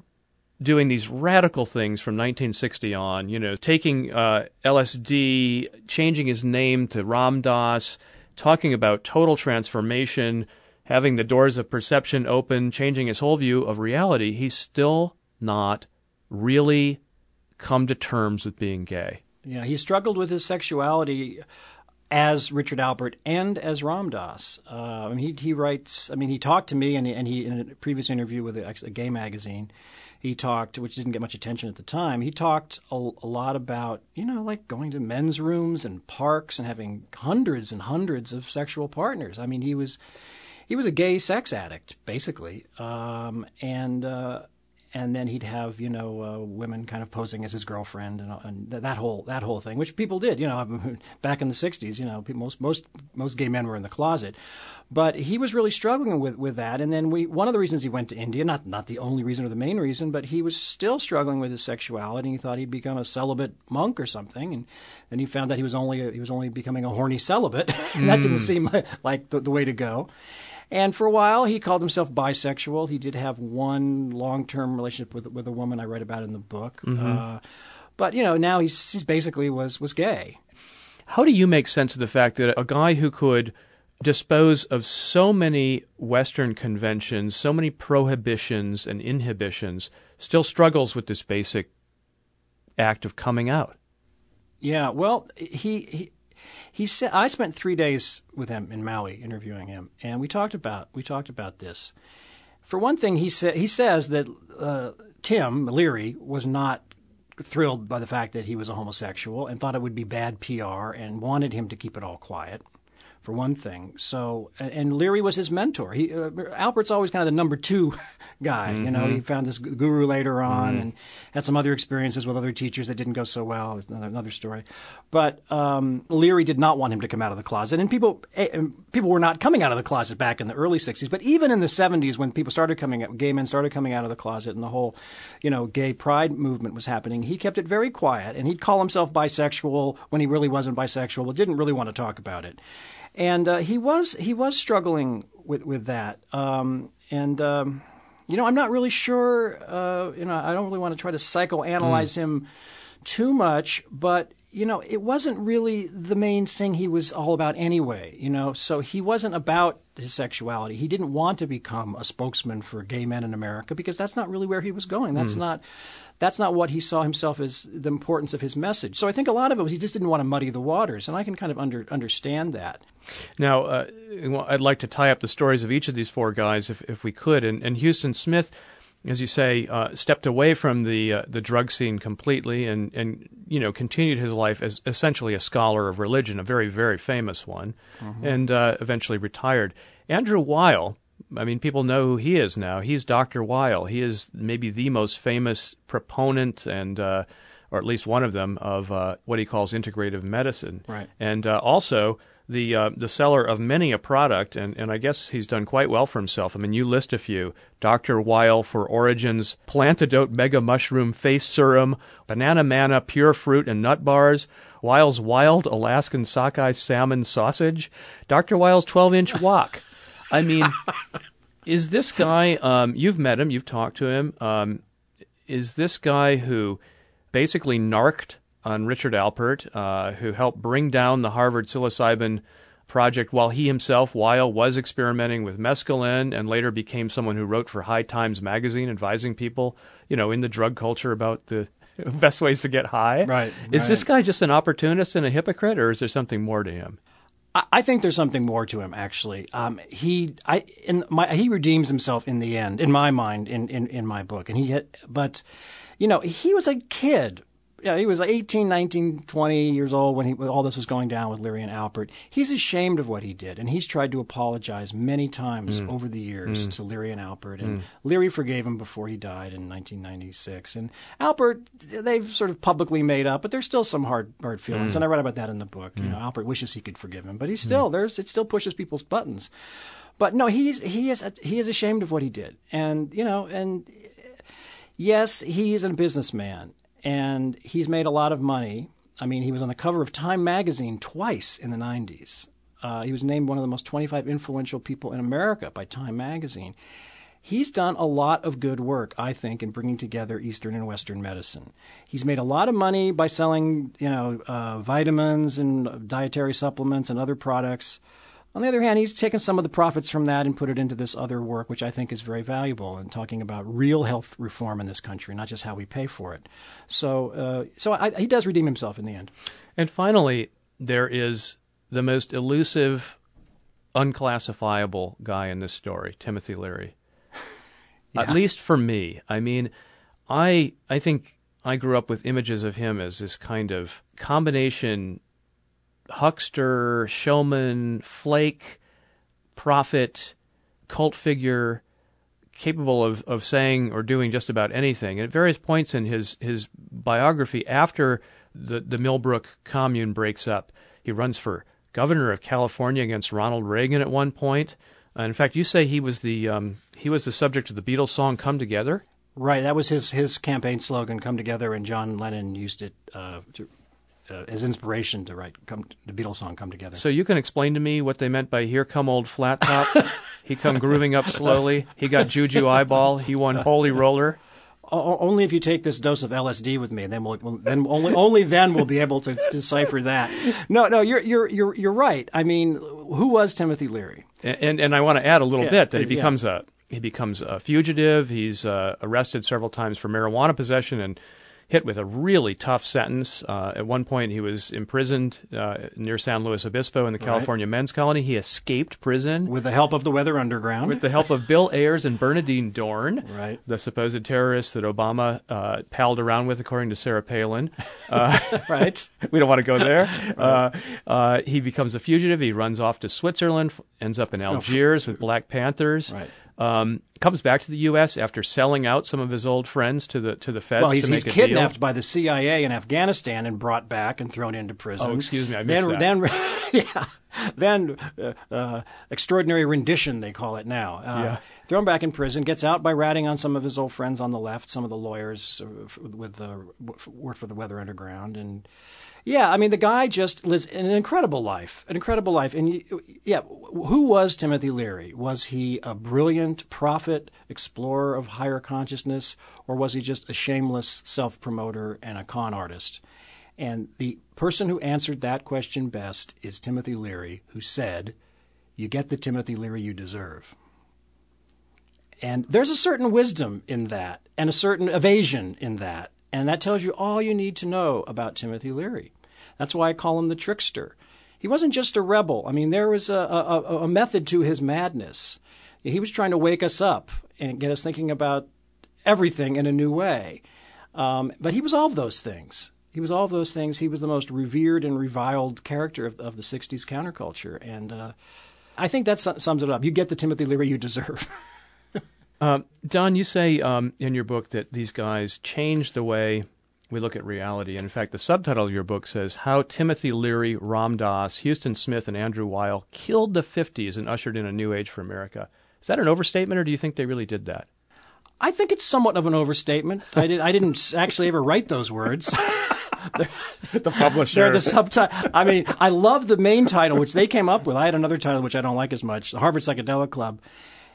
Speaker 1: doing these radical things from 1960 on, you know, taking uh, LSD, changing his name to Ram Dass, talking about total transformation, having the doors of perception open, changing his whole view of reality, he's still not really come to terms with being gay.
Speaker 3: Yeah, he struggled with his sexuality as Richard Alpert and as Ram Dass. Uh, I mean, he, he writes. I mean, he talked to me, and he, and he in a previous interview with a, a, gay magazine, he talked, which didn't get much attention at the time. He talked a, a, lot about you know like going to men's rooms and parks and having hundreds and hundreds of sexual partners. I mean, he was he was a gay sex addict basically, um, and uh, and then he'd have you know uh, women kind of posing as his girlfriend and, and, that whole that whole thing, which people did. You know, [laughs] back in the '60s, you know, most most most gay men were in the closet, but he was really struggling with with that. And then we one of the reasons he went to India, not not the only reason or the main reason, but he was still struggling with his sexuality. He thought he'd become a celibate monk or something, and then he found that he was only a, he was only becoming a horny celibate. and [laughs] that didn't mm. seem like, [laughs] like the, the way to go. And for a while, he called himself bisexual. He did have one long-term relationship with with a woman I write about in the book. Mm-hmm. Uh, but you know, now he's, he's basically was was gay.
Speaker 1: How do you make sense of the fact that a guy who could dispose of so many Western conventions, so many prohibitions and inhibitions, still struggles with this basic act of coming out?
Speaker 3: Yeah, well, he, he he said I spent three days with him in Maui interviewing him, and we talked about we talked about this. For one thing, he said he says that uh, Tim Leary was not thrilled by the fact that he was a homosexual and thought it would be bad PR and wanted him to keep it all quiet for one thing. So, and Leary was his mentor. He uh, Alpert's always kind of the number two [laughs] guy. Mm-hmm. You know, he mm-hmm. found this guru later on mm-hmm. and had some other experiences with other teachers that didn't go so well. Another, another story. But um, Leary did not want him to come out of the closet, and people eh, people were not coming out of the closet back in the early '60s. But even in the '70s, when people started coming out, gay men started coming out of the closet, and the whole, you know, gay pride movement was happening, he kept it very quiet, and he'd call himself bisexual when he really wasn't bisexual, but didn't really want to talk about it and uh, he was he was struggling with with that. Um, and um, you know, I'm not really sure. Uh, you know, I don't really want to try to psychoanalyze mm. him too much, but you know, it wasn't really the main thing he was all about anyway, you know. So he wasn't about his sexuality. He didn't want to become a spokesman for gay men in America because that's not really where he was going. That's mm. not that's not what he saw himself as the importance of his message. So I think a lot of it was he just didn't want to muddy the waters, and I can kind of under, understand that.
Speaker 1: Now, uh, I'd like to tie up the stories of each of these four guys if, if we could. And, and Huston Smith, as you say, uh, stepped away from the uh, the drug scene completely, and and you know continued his life as essentially a scholar of religion, a very very famous one, mm-hmm. and uh, eventually retired. Andrew Weil I mean, people know who he is now. He's Dr. Weil. He is maybe the most famous proponent and, uh, or at least one of them, of uh, what he calls integrative medicine.
Speaker 3: Right.
Speaker 1: And uh, also the uh, the seller of many a product, and, and I guess he's done quite well for himself. I mean, you list a few: Dr. Weil for Origins, Plantidote Mega Mushroom Face Serum, Banana Manna Pure Fruit and Nut Bars, Weil's Wild Alaskan Sockeye Salmon Sausage, Dr. Weil's 12 Inch Wok. I mean, is this guy? Um, you've met him. You've talked to him. Um, is this guy who basically narked on Richard Alpert, uh, who helped bring down the Harvard psilocybin project while he himself, while was experimenting with mescaline and later became someone who wrote for High Times magazine, advising people, you know, in the drug culture about the [laughs] best ways to get high.
Speaker 3: Right,
Speaker 1: Is
Speaker 3: right.
Speaker 1: this guy just an opportunist and a hypocrite, or is there something more to him?
Speaker 3: I- think there's something more to him. Actually, um, he I in my he redeems himself in the end, in my mind, in in, in my book. And he but you know, he was a kid. Yeah, he was like 18, 19, 20 years old when he when all this was going down with Leary and Alpert. He's ashamed of what he did, and he's tried to apologize many times mm. over the years mm. to Leary and Alpert. And mm. Leary forgave him before he died in 1996. And Alpert, they've sort of publicly made up, but there's still some hard hard feelings. And I write about that in the book. You know, Alpert wishes he could forgive him, but he's still there's it still pushes people's buttons. But no, he's he is he is ashamed of what he did, and you know, and yes, he is a businessman, and he's made a lot of money. I mean, he was on the cover of Time magazine twice in the '90s. Uh, he was named one of the most 25 influential people in America by Time magazine. He's done a lot of good work, I think, in bringing together Eastern and Western medicine. He's made a lot of money by selling, you know, uh, vitamins and dietary supplements and other products. On the other hand, he's taken some of the profits from that and put it into this other work, which I think is very valuable in talking about real health reform in this country, not just how we pay for it. So, uh, so I, he does redeem himself in the end.
Speaker 1: And finally, there is the most elusive, unclassifiable guy in this story, Timothy Leary. [laughs] At least for me. I mean, I I think I grew up with images of him as this kind of combination huckster, showman, flake, prophet, cult figure, capable of, of saying or doing just about anything. And at various points in his, his biography, after the, the Millbrook commune breaks up, he runs for governor of California against Ronald Reagan at one point. Uh, in fact, you say he was the um, he was the subject of the Beatles song "Come Together."
Speaker 3: Right, that was his his campaign slogan, "Come Together," and John Lennon used it uh, to, uh, as inspiration to write come, the Beatles song "Come Together."
Speaker 1: So you can explain to me what they meant by "Here come old flat top." [laughs] he come grooving up slowly. He got juju eyeball. He won holy roller.
Speaker 3: O- only if you take this dose of LSD with me, then we'll, we'll then only only then we'll be able to decipher that. No, no, you're you're you're you're right. I mean, who was Timothy Leary?
Speaker 1: And and, and I want to add a little
Speaker 3: Yeah,
Speaker 1: bit that he
Speaker 3: yeah.
Speaker 1: becomes a he becomes a fugitive. He's uh, arrested several times for marijuana possession and hit with a really tough sentence. Uh, at one point, he was imprisoned uh, near San Luis Obispo in the California men's colony. He escaped prison
Speaker 3: With the help of the Weather Underground.
Speaker 1: with the help of Bill Ayers and Bernardine Dohrn,
Speaker 3: Right.
Speaker 1: the supposed terrorists that Obama uh, palled around with, according to Sarah Palin. [laughs] Uh,
Speaker 3: right. [laughs]
Speaker 1: we don't want to go there. [laughs] Uh, uh, he becomes a fugitive. He runs off to Switzerland, f- ends up in Algiers with Black Panthers.
Speaker 3: Right.
Speaker 1: Um, comes back to the U.S. after selling out some of his old friends to the to the feds.
Speaker 3: Well, he's,
Speaker 1: to
Speaker 3: he's
Speaker 1: a deal.
Speaker 3: kidnapped by the CIA in Afghanistan and brought back and thrown into prison.
Speaker 1: Oh, excuse me, I missed
Speaker 3: then,
Speaker 1: that.
Speaker 3: Then, [laughs] yeah, then uh, uh, extraordinary rendition they call it now. Uh,
Speaker 1: Yeah.
Speaker 3: Thrown back in prison, gets out by ratting on some of his old friends on the left, some of the lawyers uh, with the work for the Weather Underground, and yeah, I mean the guy just lives an incredible life, an incredible life. And you, yeah, who was Timothy Leary? Was he a brilliant prophet, explorer of higher consciousness, or was he just a shameless self-promoter and a con artist? And the person who answered that question best is Timothy Leary, who said, "You get the Timothy Leary you deserve." And there's a certain wisdom in that, and a certain evasion in that. And that tells you all you need to know about Timothy Leary. That's why I call him the trickster. He wasn't just a rebel. I mean, there was a, a, a method to his madness. He was trying to wake us up and get us thinking about everything in a new way. Um, but he was all of those things. He was all of those things. He was the most revered and reviled character of, of the 60s counterculture. And uh, I think that sums it up. You get the Timothy Leary you deserve. [laughs]
Speaker 1: Um, Don, you say um, in your book that these guys changed the way we look at reality. And in fact, the subtitle of your book says How Timothy Leary, Ram Dass, Huston Smith, and Andrew Weil Killed the 50s and Ushered in a New Age for America. Is that an overstatement, or do you think they really did that?
Speaker 3: I think it's somewhat of an overstatement. I, did, I didn't actually ever write those words. [laughs]
Speaker 1: The publisher.
Speaker 3: They're the subtitle. I mean, I love the main title, which they came up with. I had another title which I don't like as much, the Harvard Psychedelic Club.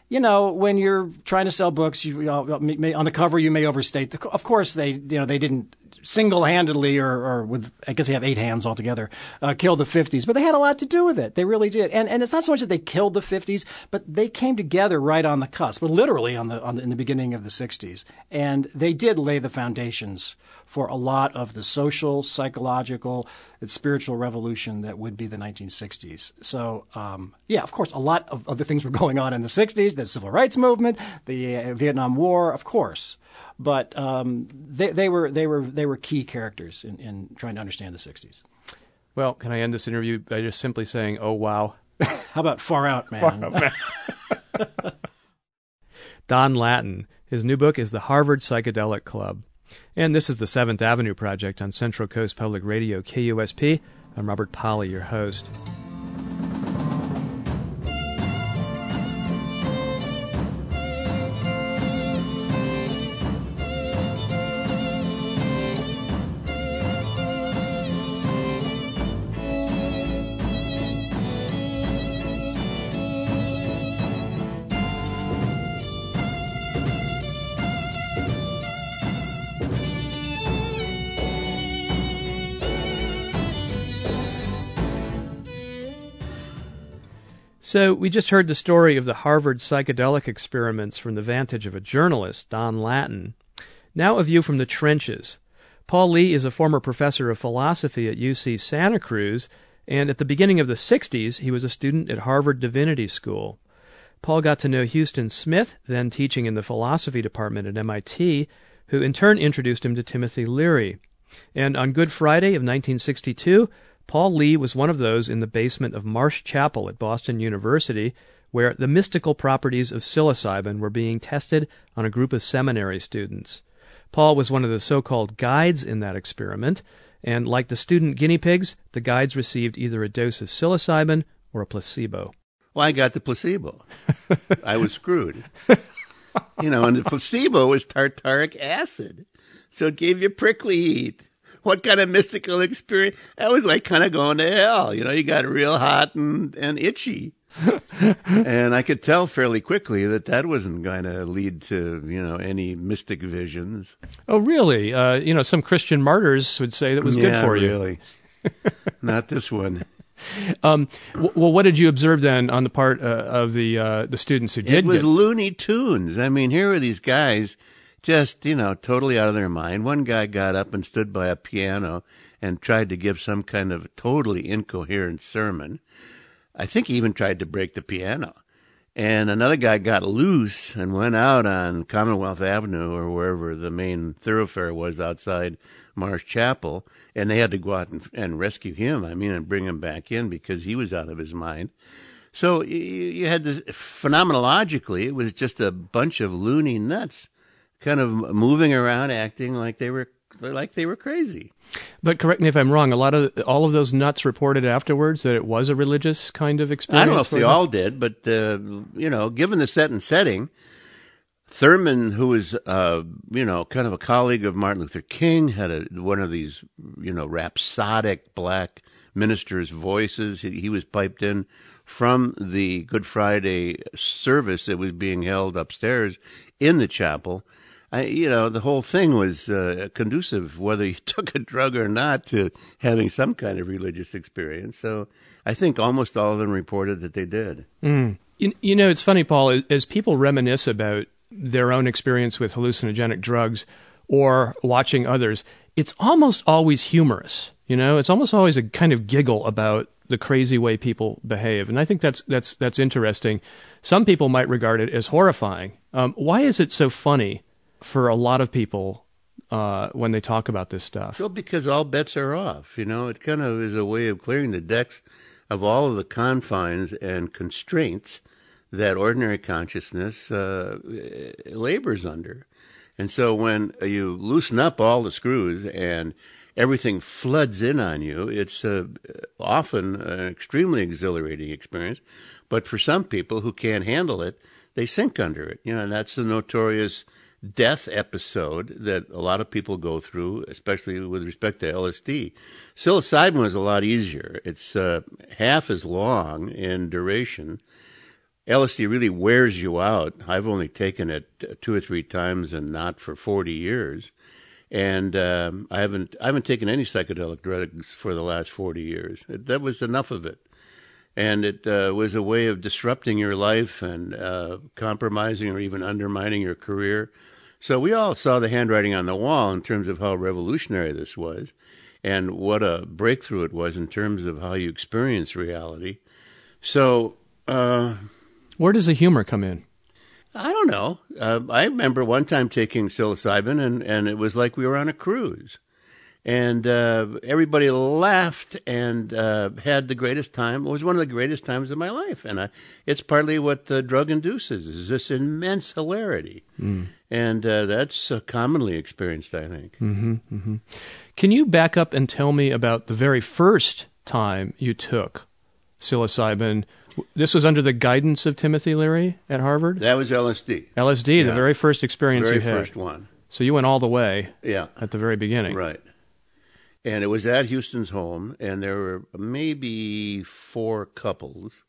Speaker 3: You know, when you're trying to sell books, you, uh, may, on the cover you may overstate. The, of course, they you know they didn't single-handedly or, or with I guess they have eight hands altogether uh, killed the 50s, but they had a lot to do with it. They really did, and and it's not so much that they killed the 50s, but they came together right on the cusp, but literally on the on the, in the beginning of the 60s, and they did lay the foundations for a lot of the social, psychological, and spiritual revolution that would be the 1960s. So, um, yeah, of course, a lot of other things were [laughs] going on in the 60s the civil rights movement, the uh, Vietnam War, of course. But um, they, they, were, they, were, they were key characters in, in trying to understand the 60s.
Speaker 1: Well, can I end this interview by just simply saying, oh, wow? [laughs]
Speaker 3: How about Far Out, man?
Speaker 1: Far out, man. [laughs] Don Lattin. His new book is The Harvard Psychedelic Club. And this is the Seventh Avenue Project on Central Coast Public Radio, KUSP. I'm Robert Pollie, your host. So, we just heard the story of the Harvard psychedelic experiments from the vantage of a journalist, Don Lattin. Now, a view from the trenches. Paul Lee is a former professor of philosophy at UC Santa Cruz, and at the beginning of the 60s, he was a student at Harvard Divinity School. Paul got to know Huston Smith, then teaching in the philosophy department at MIT, who in turn introduced him to Timothy Leary. And on Good Friday of 1962, Paul Lee was one of those in the basement of Marsh Chapel at Boston University, where the mystical properties of psilocybin were being tested on a group of seminary students. Paul was one of the so called guides in that experiment, and like the student guinea pigs, the guides received either a dose of psilocybin or a placebo.
Speaker 4: Well, I got the placebo. [laughs] I was screwed. you know, and the placebo was tartaric acid. So it gave you prickly heat what kind of mystical experience? That was like kind of going to hell. You know, you got real hot and, and itchy. [laughs] and I could tell fairly quickly that that wasn't going to lead to, you know, any mystic visions.
Speaker 1: Oh, really? Uh, you know, some Christian martyrs would say that was
Speaker 4: yeah,
Speaker 1: good for you.
Speaker 4: really. [laughs] Not this one.
Speaker 1: Um, w- well, what did you observe then on the part uh, of the uh, the students who did?
Speaker 4: It was
Speaker 1: get-
Speaker 4: Looney Tunes. I mean, here are these guys just, you know, totally out of their mind. One guy got up and stood by a piano and tried to give some kind of totally incoherent sermon. I think he even tried to break the piano. And another guy got loose and went out on Commonwealth Avenue or wherever the main thoroughfare was outside Marsh Chapel, and they had to go out and, and rescue him. I mean, and bring him back in because he was out of his mind. So you, you had this phenomenologically, it was just a bunch of loony nuts kind of moving around, acting like they were like they were crazy.
Speaker 1: But correct me if I'm wrong. A lot of all of those nuts reported afterwards that it was a religious kind of experience.
Speaker 4: I don't know if they
Speaker 1: them?
Speaker 4: all did, but uh, you know, given the set and setting, Thurman, who was uh, you know kind of a colleague of Martin Luther King, had a, one of these you know rhapsodic black ministers' voices. He, he was piped in from the Good Friday service that was being held upstairs in the chapel I, you know, the whole thing was uh, conducive, whether you [laughs] took a drug or not, to having some kind of religious experience. So I think almost all of them reported that they did.
Speaker 1: Mm. You, you know, it's funny, Paul, as people reminisce about their own experience with hallucinogenic drugs or watching others, it's almost always humorous. You know, it's almost always a kind of giggle about the crazy way people behave, and I think that's that's that's interesting. Some people might regard it as horrifying. Um, why is it so funny for a lot of people uh, when they talk about this stuff?
Speaker 4: Well, because all bets are off. You know, it kind of is a way of clearing the decks of all of the confines and constraints that ordinary consciousness uh, labors under. And so when you loosen up all the screws and everything floods in on you, it's uh, often an extremely exhilarating experience. But for some people who can't handle it, they sink under it. You know, and that's the notorious death episode that a lot of people go through, especially with respect to LSD. Psilocybin was a lot easier. It's uh, half as long in duration. LSD really wears you out. I've only taken it two or three times and not for 40 years. and um, I haven't I haven't taken any psychedelic drugs for the last forty years. It, that was enough of it, and it uh, was a way of disrupting your life and uh, compromising or even undermining your career. So we all saw the handwriting on the wall in terms of how revolutionary this was, and what a breakthrough it was in terms of how you experience reality. So. Uh,
Speaker 1: Where does the humor come in?
Speaker 4: I don't know. Uh, I remember one time taking psilocybin, and, and it was like we were on a cruise. And uh, everybody laughed and uh, had the greatest time. It was one of the greatest times of my life. And I, it's partly what the drug induces, is this immense hilarity. Mm. And uh, that's uh, commonly experienced, I think.
Speaker 1: Mm-hmm, mm-hmm. Can you back up and tell me about the very first time you took psilocybin this was under the guidance of Timothy Leary at Harvard?
Speaker 4: That was LSD.
Speaker 1: LSD, yeah. the very first experience
Speaker 4: very
Speaker 1: you had.
Speaker 4: first one.
Speaker 1: So you went all the way
Speaker 4: yeah.
Speaker 1: at the very beginning.
Speaker 4: Right. And it was at Huston's home, and there were maybe four couples.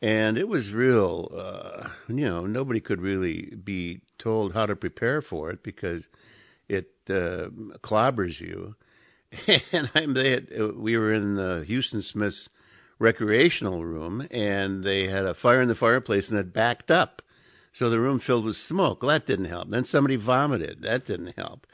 Speaker 4: And it was real, uh, you know, nobody could really be told how to prepare for it because it uh, clobbers you. [laughs] And I'm they had, we were in the Huston Smith's recreational room, and they had a fire in the fireplace, and it backed up. So the room filled with smoke. Well, that didn't help. Then somebody vomited. That didn't help.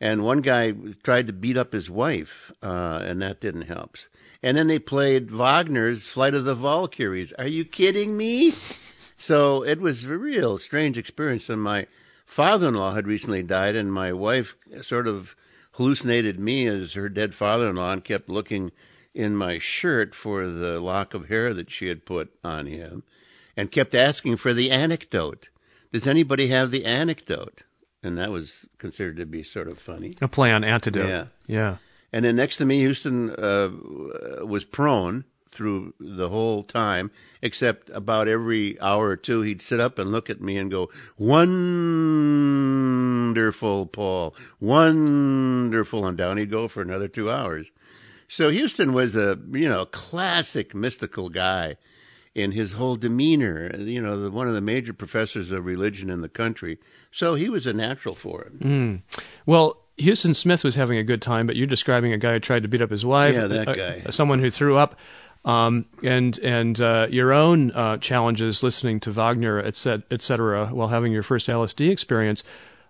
Speaker 4: And one guy tried to beat up his wife, uh, and that didn't help. And then they played Wagner's Flight of the Valkyries. Are you kidding me? [laughs] So it was a real strange experience. And my father in law had recently died, and my wife sort of hallucinated me as her dead father in law and kept looking in my shirt for the lock of hair that she had put on him and kept asking for the anecdote. Does anybody have the anecdote? And that was considered to be sort of funny.
Speaker 1: A play on antidote.
Speaker 4: Yeah.
Speaker 1: Yeah.
Speaker 4: And then next to me, Huston uh, was prone through the whole time, except about every hour or two, he'd sit up and look at me and go, Wonderful, Paul. Wonderful. And down he'd go for another two hours. So Huston was a you know classic mystical guy in his whole demeanor. You know, the, one of the major professors of religion in the country. So he was a natural for it.
Speaker 1: Mm. Well. Huston Smith was having a good time, but you're describing a guy who tried to beat up his wife.
Speaker 4: Yeah, that guy.
Speaker 1: someone who threw up. Um, and and uh, your own uh, challenges listening to Wagner, et cetera, while having your first LSD experience.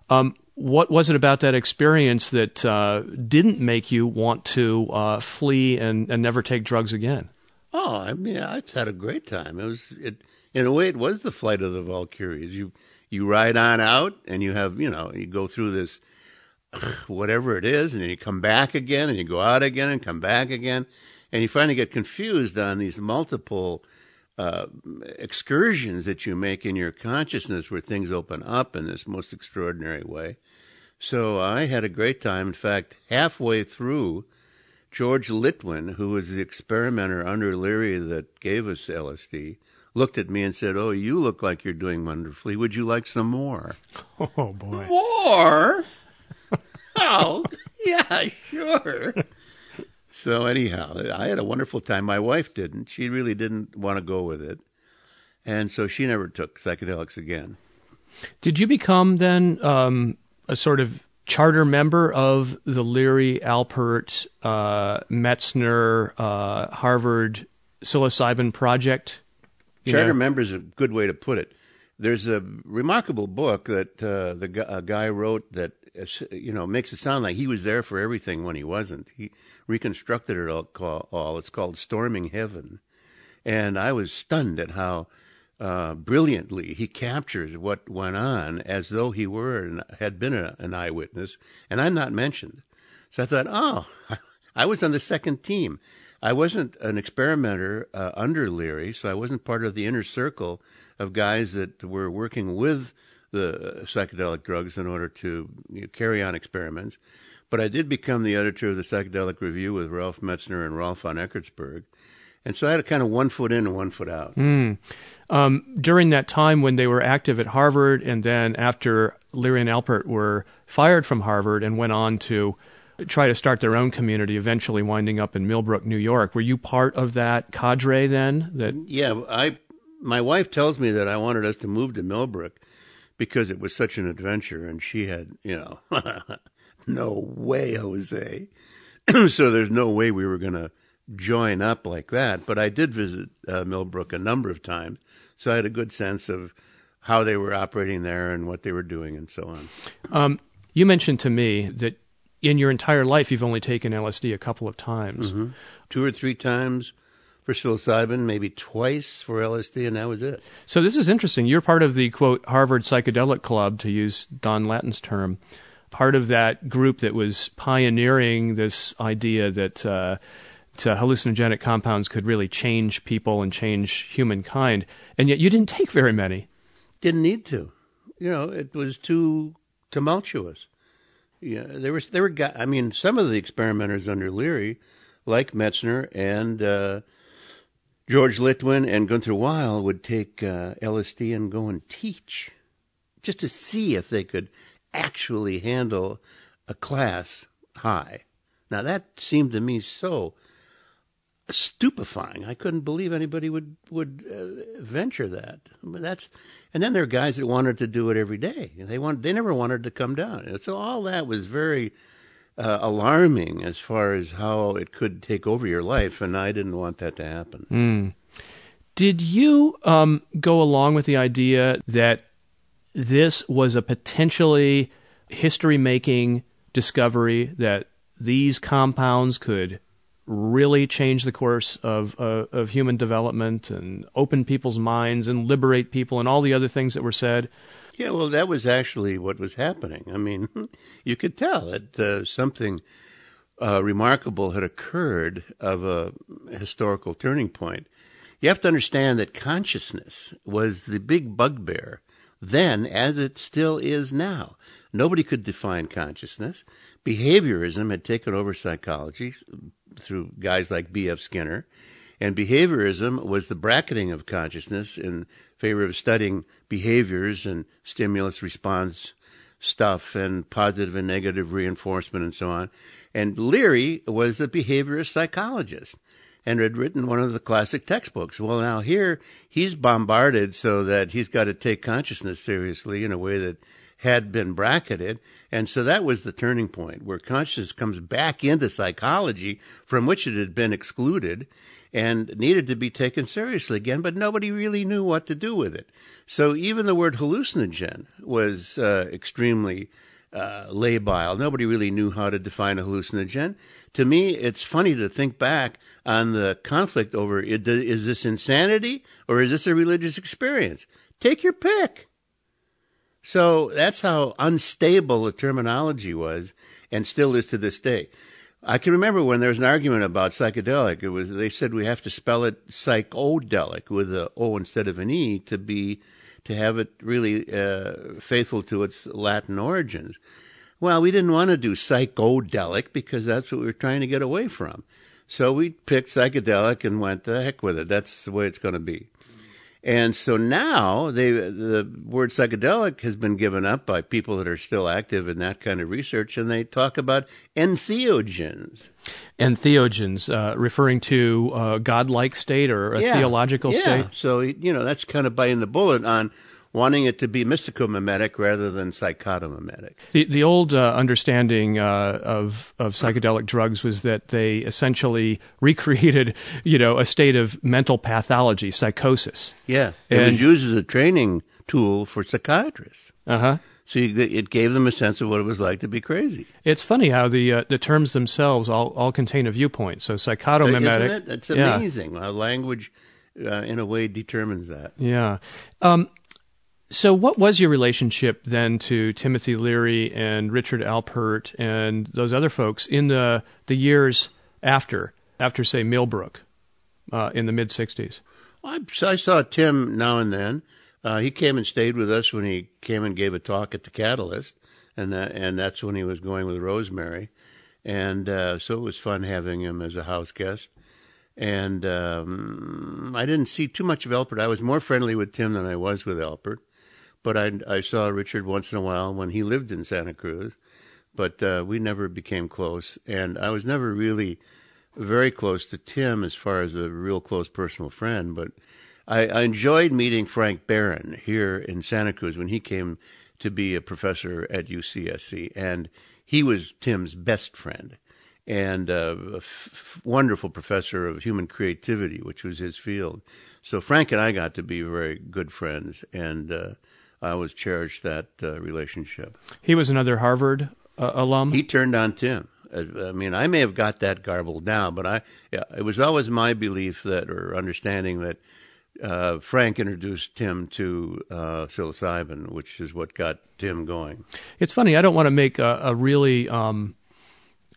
Speaker 1: Um, what was it about that experience that uh, didn't make you want to uh, flee and, and never take drugs again?
Speaker 4: Oh, I mean, I had a great time. It was, it, in a way, it was the flight of the Valkyries. You you ride on out, and you have, you know, you go through this, whatever it is, and then you come back again, and you go out again, and come back again, and you finally get confused on these multiple uh, excursions that you make in your consciousness where things open up in this most extraordinary way. So I had a great time. In fact, halfway through, George Litwin, who was the experimenter under Leary that gave us LSD, looked at me and said, Oh, you look like you're doing wonderfully. Would you like some more?
Speaker 1: Oh, boy.
Speaker 4: More? [laughs] oh, yeah, sure. So anyhow, I had a wonderful time. My wife didn't. She really didn't want to go with it, and so she never took psychedelics again.
Speaker 1: Did you become then um, a sort of charter member of the Leary, Alpert, uh, Metzner, uh, Harvard psilocybin project?
Speaker 4: charter know? member is a good way to put it. There's a remarkable book that uh, the guy wrote that you know makes it sound like he was there for everything when he wasn't. He reconstructed it all. all. It's called Storming Heaven, and I was stunned at how uh, brilliantly he captures what went on as though he were and had been a, an eyewitness, and I'm not mentioned. So I thought, oh, [laughs] I was on the second team. I wasn't an experimenter uh, under Leary, so I wasn't part of the inner circle of guys that were working with the psychedelic drugs in order to you know, carry on experiments. But I did become the editor of the Psychedelic Review with Ralph Metzner and Rolf von Eckartsberg. And so I had a kind of one foot in and one foot out.
Speaker 1: Mm. Um, during that time when they were active at Harvard, and then after Leary and Alpert were fired from Harvard and went on to try to start their own community, eventually winding up in Millbrook, New York. Were you part of that cadre then? That
Speaker 4: yeah, I my wife tells me that I wanted us to move to Millbrook because it was such an adventure, and she had you know [laughs] no way, Jose. [clears throat] so there's no way we were going to join up like that. But I did visit uh, Millbrook a number of times, so I had a good sense of how they were operating there and what they were doing and so on.
Speaker 1: Um, you mentioned to me that in your entire life you've only taken LSD a couple of times.
Speaker 4: Mm-hmm. Two or three times for psilocybin, maybe twice for LSD, and that was it.
Speaker 1: So this is interesting. You're part of the quote Harvard Psychedelic Club, to use Don Lattin's term. Part of that group that was pioneering this idea that uh, hallucinogenic compounds could really change people and change humankind, and yet you didn't take very many.
Speaker 4: Didn't need to. You know, it was too tumultuous. Yeah, there was there were. I mean, some of the experimenters under Leary, like Metzner and uh, George Litwin and Gunther Weil would take uh, LSD and go and teach just to see if they could actually handle a class high. Now, that seemed to me so stupefying. I couldn't believe anybody would would uh, venture that. That's and then there are guys that wanted to do it every day. They want they never wanted to come down. So all that was very uh, alarming as far as how it could take over your life, and I didn't want that to happen.
Speaker 1: Mm. Did you um, go along with the idea that this was a potentially history making discovery that these compounds could really change the course of uh, of human development and open people's minds and liberate people and all the other things that were said?
Speaker 4: Yeah, well, that was actually what was happening. I mean, [laughs] you could tell that uh, something uh, remarkable had occurred of a historical turning point. You have to understand that consciousness was the big bugbear then, as it still is now. Nobody could define consciousness. Behaviorism had taken over psychology through guys like B.F. Skinner. And behaviorism was the bracketing of consciousness in favor of studying behaviors and stimulus response stuff and positive and negative reinforcement and so on. And Leary was a behaviorist psychologist and had written one of the classic textbooks. Well, now here he's bombarded so that he's got to take consciousness seriously in a way that had been bracketed. And so that was the turning point where consciousness comes back into psychology from which it had been excluded and needed to be taken seriously again, but nobody really knew what to do with it. So even the word hallucinogen was uh, extremely uh, labile. Nobody really knew how to define a hallucinogen. To me, it's funny to think back on the conflict over is this insanity or is this a religious experience? Take your pick. So that's how unstable the terminology was and still is to this day. I can remember when there was an argument about psychedelic. It was they said we have to spell it psychodelic with a O instead of an E to be to have it really uh, faithful to its Latin origins. Well, we didn't want to do psychodelic because that's what we were trying to get away from. So we picked psychedelic and went the heck with it. That's the way it's going to be. And so now they, the word psychedelic has been given up by people that are still active in that kind of research, and they talk about entheogens.
Speaker 1: Entheogens, uh, referring to a godlike state or a
Speaker 4: yeah.
Speaker 1: theological
Speaker 4: yeah.
Speaker 1: state.
Speaker 4: So, you know, that's kind of biting the bullet on wanting it to be mysticomimetic rather than psychotomimetic.
Speaker 1: The the old uh, understanding uh, of of psychedelic drugs was that they essentially recreated, you know, a state of mental pathology, psychosis.
Speaker 4: Yeah, it
Speaker 1: and,
Speaker 4: was used as a training tool for psychiatrists.
Speaker 1: Uh huh.
Speaker 4: So you, it gave them a sense of what it was like to be crazy.
Speaker 1: It's funny how the uh, the terms themselves all, all contain a viewpoint. So psychotomimetic.
Speaker 4: Isn't it? It's amazing yeah. how language, uh, in a way, determines that.
Speaker 1: Yeah. Um, so, what was your relationship then to Timothy Leary and Richard Alpert and those other folks in the the years after, after say Millbrook, uh, in the mid '60s?
Speaker 4: I, I, saw Tim now and then. Uh, he came and stayed with us when he came and gave a talk at the Catalyst, and that, and that's when he was going with Rosemary, and uh, so it was fun having him as a house guest. And um, I didn't see too much of Alpert. I was more friendly with Tim than I was with Alpert but I, I saw Richard once in a while when he lived in Santa Cruz, but uh, we never became close. And I was never really very close to Tim as far as a real close personal friend, but I, I enjoyed meeting Frank Barron here in Santa Cruz when he came to be a professor at UCSC. And he was Tim's best friend and uh, a f- wonderful professor of human creativity, which was his field. So Frank and I got to be very good friends, and uh, I always cherished that uh, relationship.
Speaker 1: He was another Harvard uh, alum.
Speaker 4: He turned on Tim. Uh, I mean, I may have got that garbled now, but I yeah, it was always my belief that or understanding that uh, Frank introduced Tim to uh, psilocybin, which is what got Tim going.
Speaker 1: It's funny. I don't want to make a, a really um,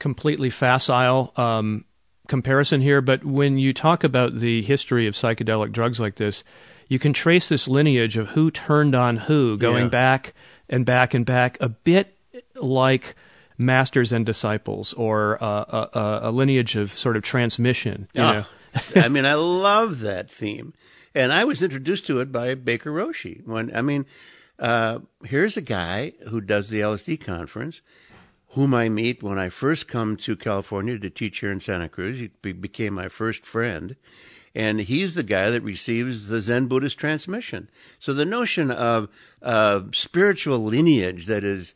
Speaker 1: completely facile um, comparison here, but when you talk about the history of psychedelic drugs like this, you can trace this lineage of who turned on who, going
Speaker 4: Yeah.
Speaker 1: back and back and back, a bit like masters and disciples, or uh, a, a, a lineage of sort of transmission. You know?
Speaker 4: Ah, [laughs] I mean, I love that theme, and I was introduced to it by Baker Roshi. When I mean, uh, here's a guy who does the LSD conference, whom I meet when I first come to California to teach here in Santa Cruz. He be- became my first friend. And he's the guy that receives the Zen Buddhist transmission. So the notion of uh, spiritual lineage that is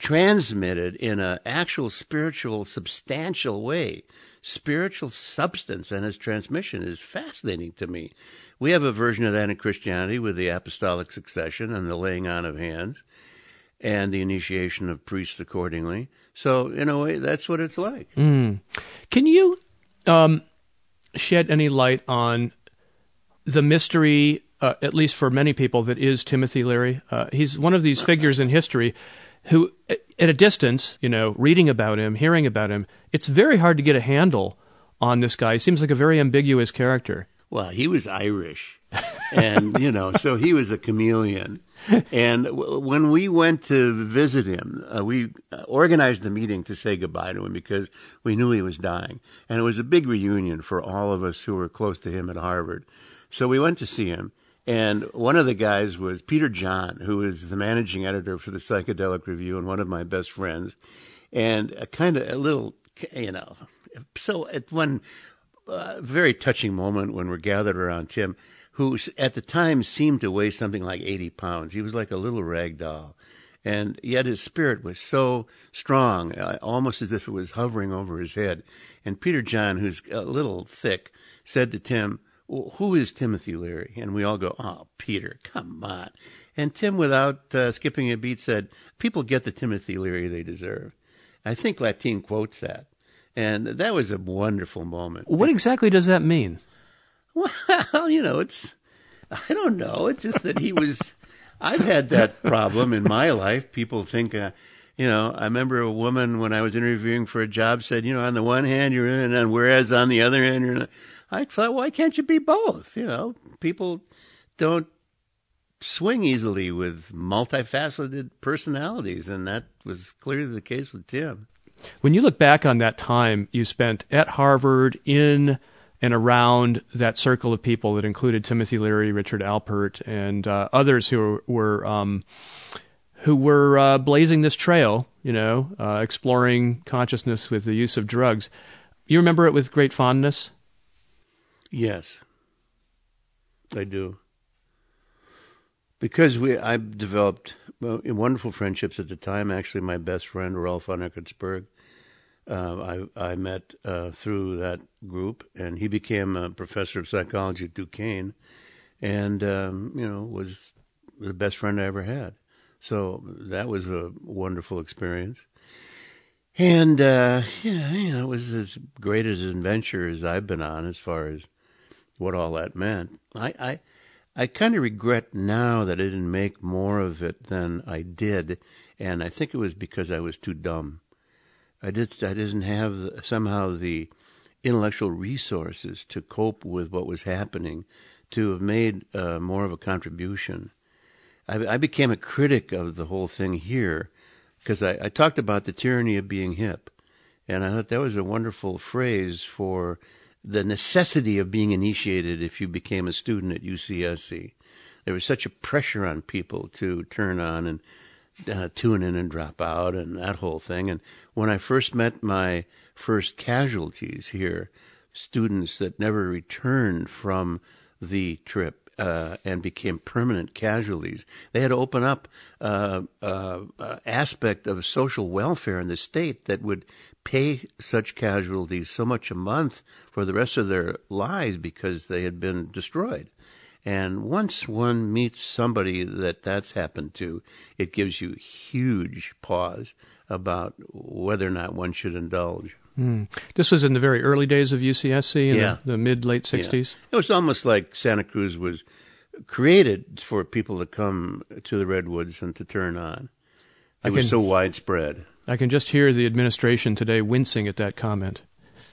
Speaker 4: transmitted in an actual spiritual, substantial way, spiritual substance and its transmission is fascinating to me. We have a version of that in Christianity with the apostolic succession and the laying on of hands and the initiation of priests accordingly. So, in a way, that's what it's like.
Speaker 1: Can you um, shed any light on the mystery, uh, at least for many people, that is Timothy Leary? Uh, he's one of these figures in history who, at a distance, you know, reading about him, hearing about him, it's very hard to get a handle on this guy. He seems like a very ambiguous character.
Speaker 4: Well, he was Irish, and you know, so he was a chameleon. And w- when we went to visit him, uh, we uh, organized the meeting to say goodbye to him because we knew he was dying, and it was a big reunion for all of us who were close to him at Harvard. So we went to see him, and one of the guys was Peter John, who is the managing editor for the Psychedelic Review and one of my best friends, and a kind of a little, you know, so at one very touching moment when we're gathered around Tim, who at the time seemed to weigh something like 80 pounds. He was like a little rag doll. And yet his spirit was so strong, uh, almost as if it was hovering over his head. And Peter John, who's a little thick, said to Tim, "Wh- Who is Timothy Leary? And we all go, Oh, Peter, come on. And Tim, without uh, skipping a beat, said, People get the Timothy Leary they deserve. I think Lattin quotes that. And that was a wonderful moment.
Speaker 1: What exactly does that mean?
Speaker 4: Well, [laughs] you know, it's, I don't know. It's just that he was, [laughs] I've had that problem in my life. People think, uh, you know, I remember a woman when I was interviewing for a job said, you know, on the one hand you're in, and whereas on the other hand you're in. I thought, why can't you be both? You know, people don't swing easily with multifaceted personalities, and that was clearly the case with Tim.
Speaker 1: When you look back on that time you spent at Harvard in and around that circle of people that included Timothy Leary, Richard Alpert, and uh, others who were um, who were uh, blazing this trail, you know, uh, exploring consciousness with the use of drugs. You remember it with great fondness.
Speaker 4: Yes, I do. Because we, I developed wonderful friendships at the time. Actually, my best friend Rolf von Eckartsberg, uh, I I met uh, through that group, and he became a professor of psychology at Duquesne, and um, you know was the best friend I ever had. So that was a wonderful experience. And uh, yeah, you know, it was as great as an adventure as I've been on, as far as what all that meant. I I, I kind of regret now that I didn't make more of it than I did, and I think it was because I was too dumb. I did I didn't have somehow the intellectual resources to cope with what was happening, to have made uh, more of a contribution. I, I became a critic of the whole thing here because I, I talked about the tyranny of being hip, and I thought that was a wonderful phrase for the necessity of being initiated if you became a student at UCSC. There was such a pressure on people to turn on and uh, tune in and drop out and that whole thing. And when I first met my first casualties here, students that never returned from the trip uh, and became permanent casualties. They had to open up uh, uh, aspect of social welfare in the state that would pay such casualties so much a month for the rest of their lives because they had been destroyed. And once one meets somebody that that's happened to, it gives you huge pause about whether or not one should indulge.
Speaker 1: Mm. This was in the very early days of UCSC in
Speaker 4: Yeah.
Speaker 1: the, the mid late 60s.
Speaker 4: It was almost like Santa Cruz was created for people to come to the redwoods and to turn on. It
Speaker 1: I
Speaker 4: was so widespread.
Speaker 1: I can just hear the administration today wincing at that comment.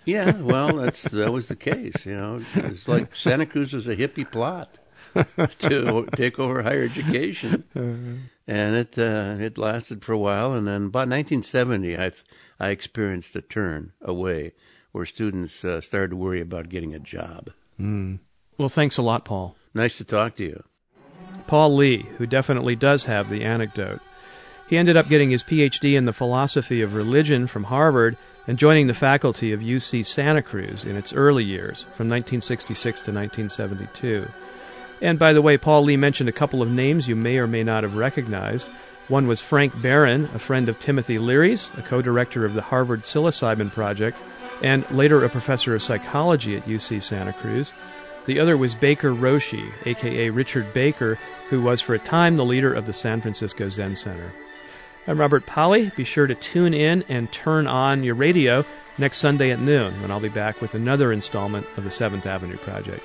Speaker 4: Yeah, well, that's that was the case. You know, it's like Santa Cruz was a hippie plot [laughs] to take over higher education, and it uh, it lasted for a while. And then about 1970, I I experienced a turn away where students uh, started to worry about getting a job.
Speaker 1: Well, thanks a lot, Paul.
Speaker 4: Nice to talk to you.
Speaker 1: Paul Lee, who definitely does have the anecdote. He ended up getting his PhD in the philosophy of religion from Harvard and joining the faculty of UC Santa Cruz in its early years, from 1966 to 1972. And by the way, Paul Lee mentioned a couple of names you may or may not have recognized. One was Frank Barron, a friend of Timothy Leary's, a co director of the Harvard Psilocybin Project, and later a professor of psychology at UC Santa Cruz. The other was Baker Roshi, aka Richard Baker, who was for a time the leader of the San Francisco Zen Center. I'm Robert Pollie. Be sure to tune in and turn on your radio next Sunday at noon when I'll be back with another installment of the Seventh Avenue Project.